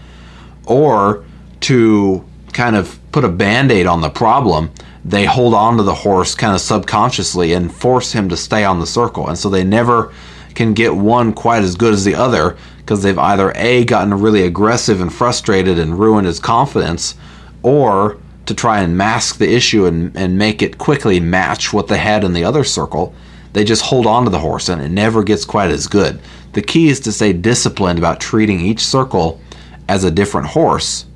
or to kind of put a band aid on the problem, they hold on to the horse kind of subconsciously and force him to stay on the circle. And so they never can get one quite as good as the other because they've either A, gotten really aggressive and frustrated and ruined his confidence, or to try and mask the issue and, and make it quickly match what they had in the other circle, they just hold on to the horse and it never gets quite as good. The key is to stay disciplined about treating each circle as a different horse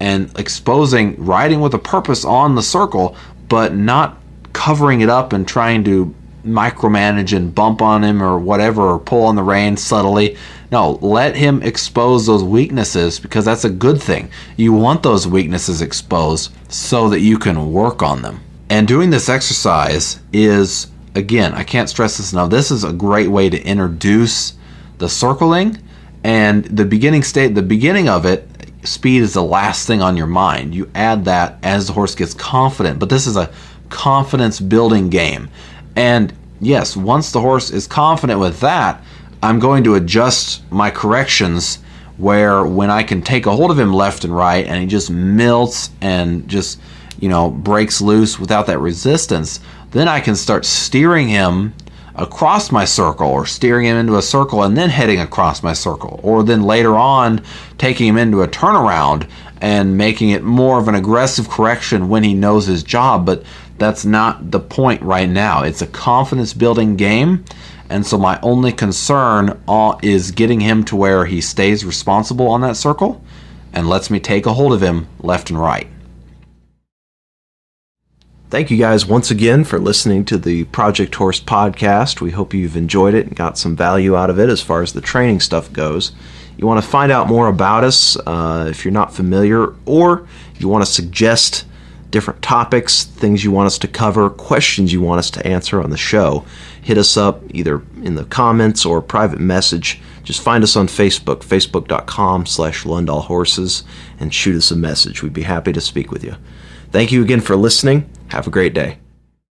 and exposing riding with a purpose on the circle, but not covering it up and trying to micromanage and bump on him or whatever or pull on the reins subtly. No, let him expose those weaknesses because that's a good thing. You want those weaknesses exposed so that you can work on them. And doing this exercise is, again, I can't stress this enough. This is a great way to introduce the circling and the beginning state, the beginning of it. Speed is the last thing on your mind. You add that as the horse gets confident, but this is a confidence building game. And yes, once the horse is confident with that, I'm going to adjust my corrections where when I can take a hold of him left and right and he just melts and just, you know, breaks loose without that resistance, then I can start steering him across my circle or steering him into a circle and then heading across my circle or then later on taking him into a turnaround and making it more of an aggressive correction when he knows his job. But that's not the point right now. It's a confidence building game. And so my only concern is getting him to where he stays responsible on that circle and lets me take a hold of him left and right Thank you guys once again for listening to the Project Horse podcast. We hope you've enjoyed it and got some value out of it as far as the training stuff goes. You want to find out more about us uh, if you're not familiar, or you want to suggest different topics, things you want us to cover, questions you want us to answer on the show, hit us up either in the comments or private message. Just find us on Facebook, facebook.com slash Lundahl Horses, and shoot us a message. We'd be happy to speak with you. Thank you again for listening. Have a great day.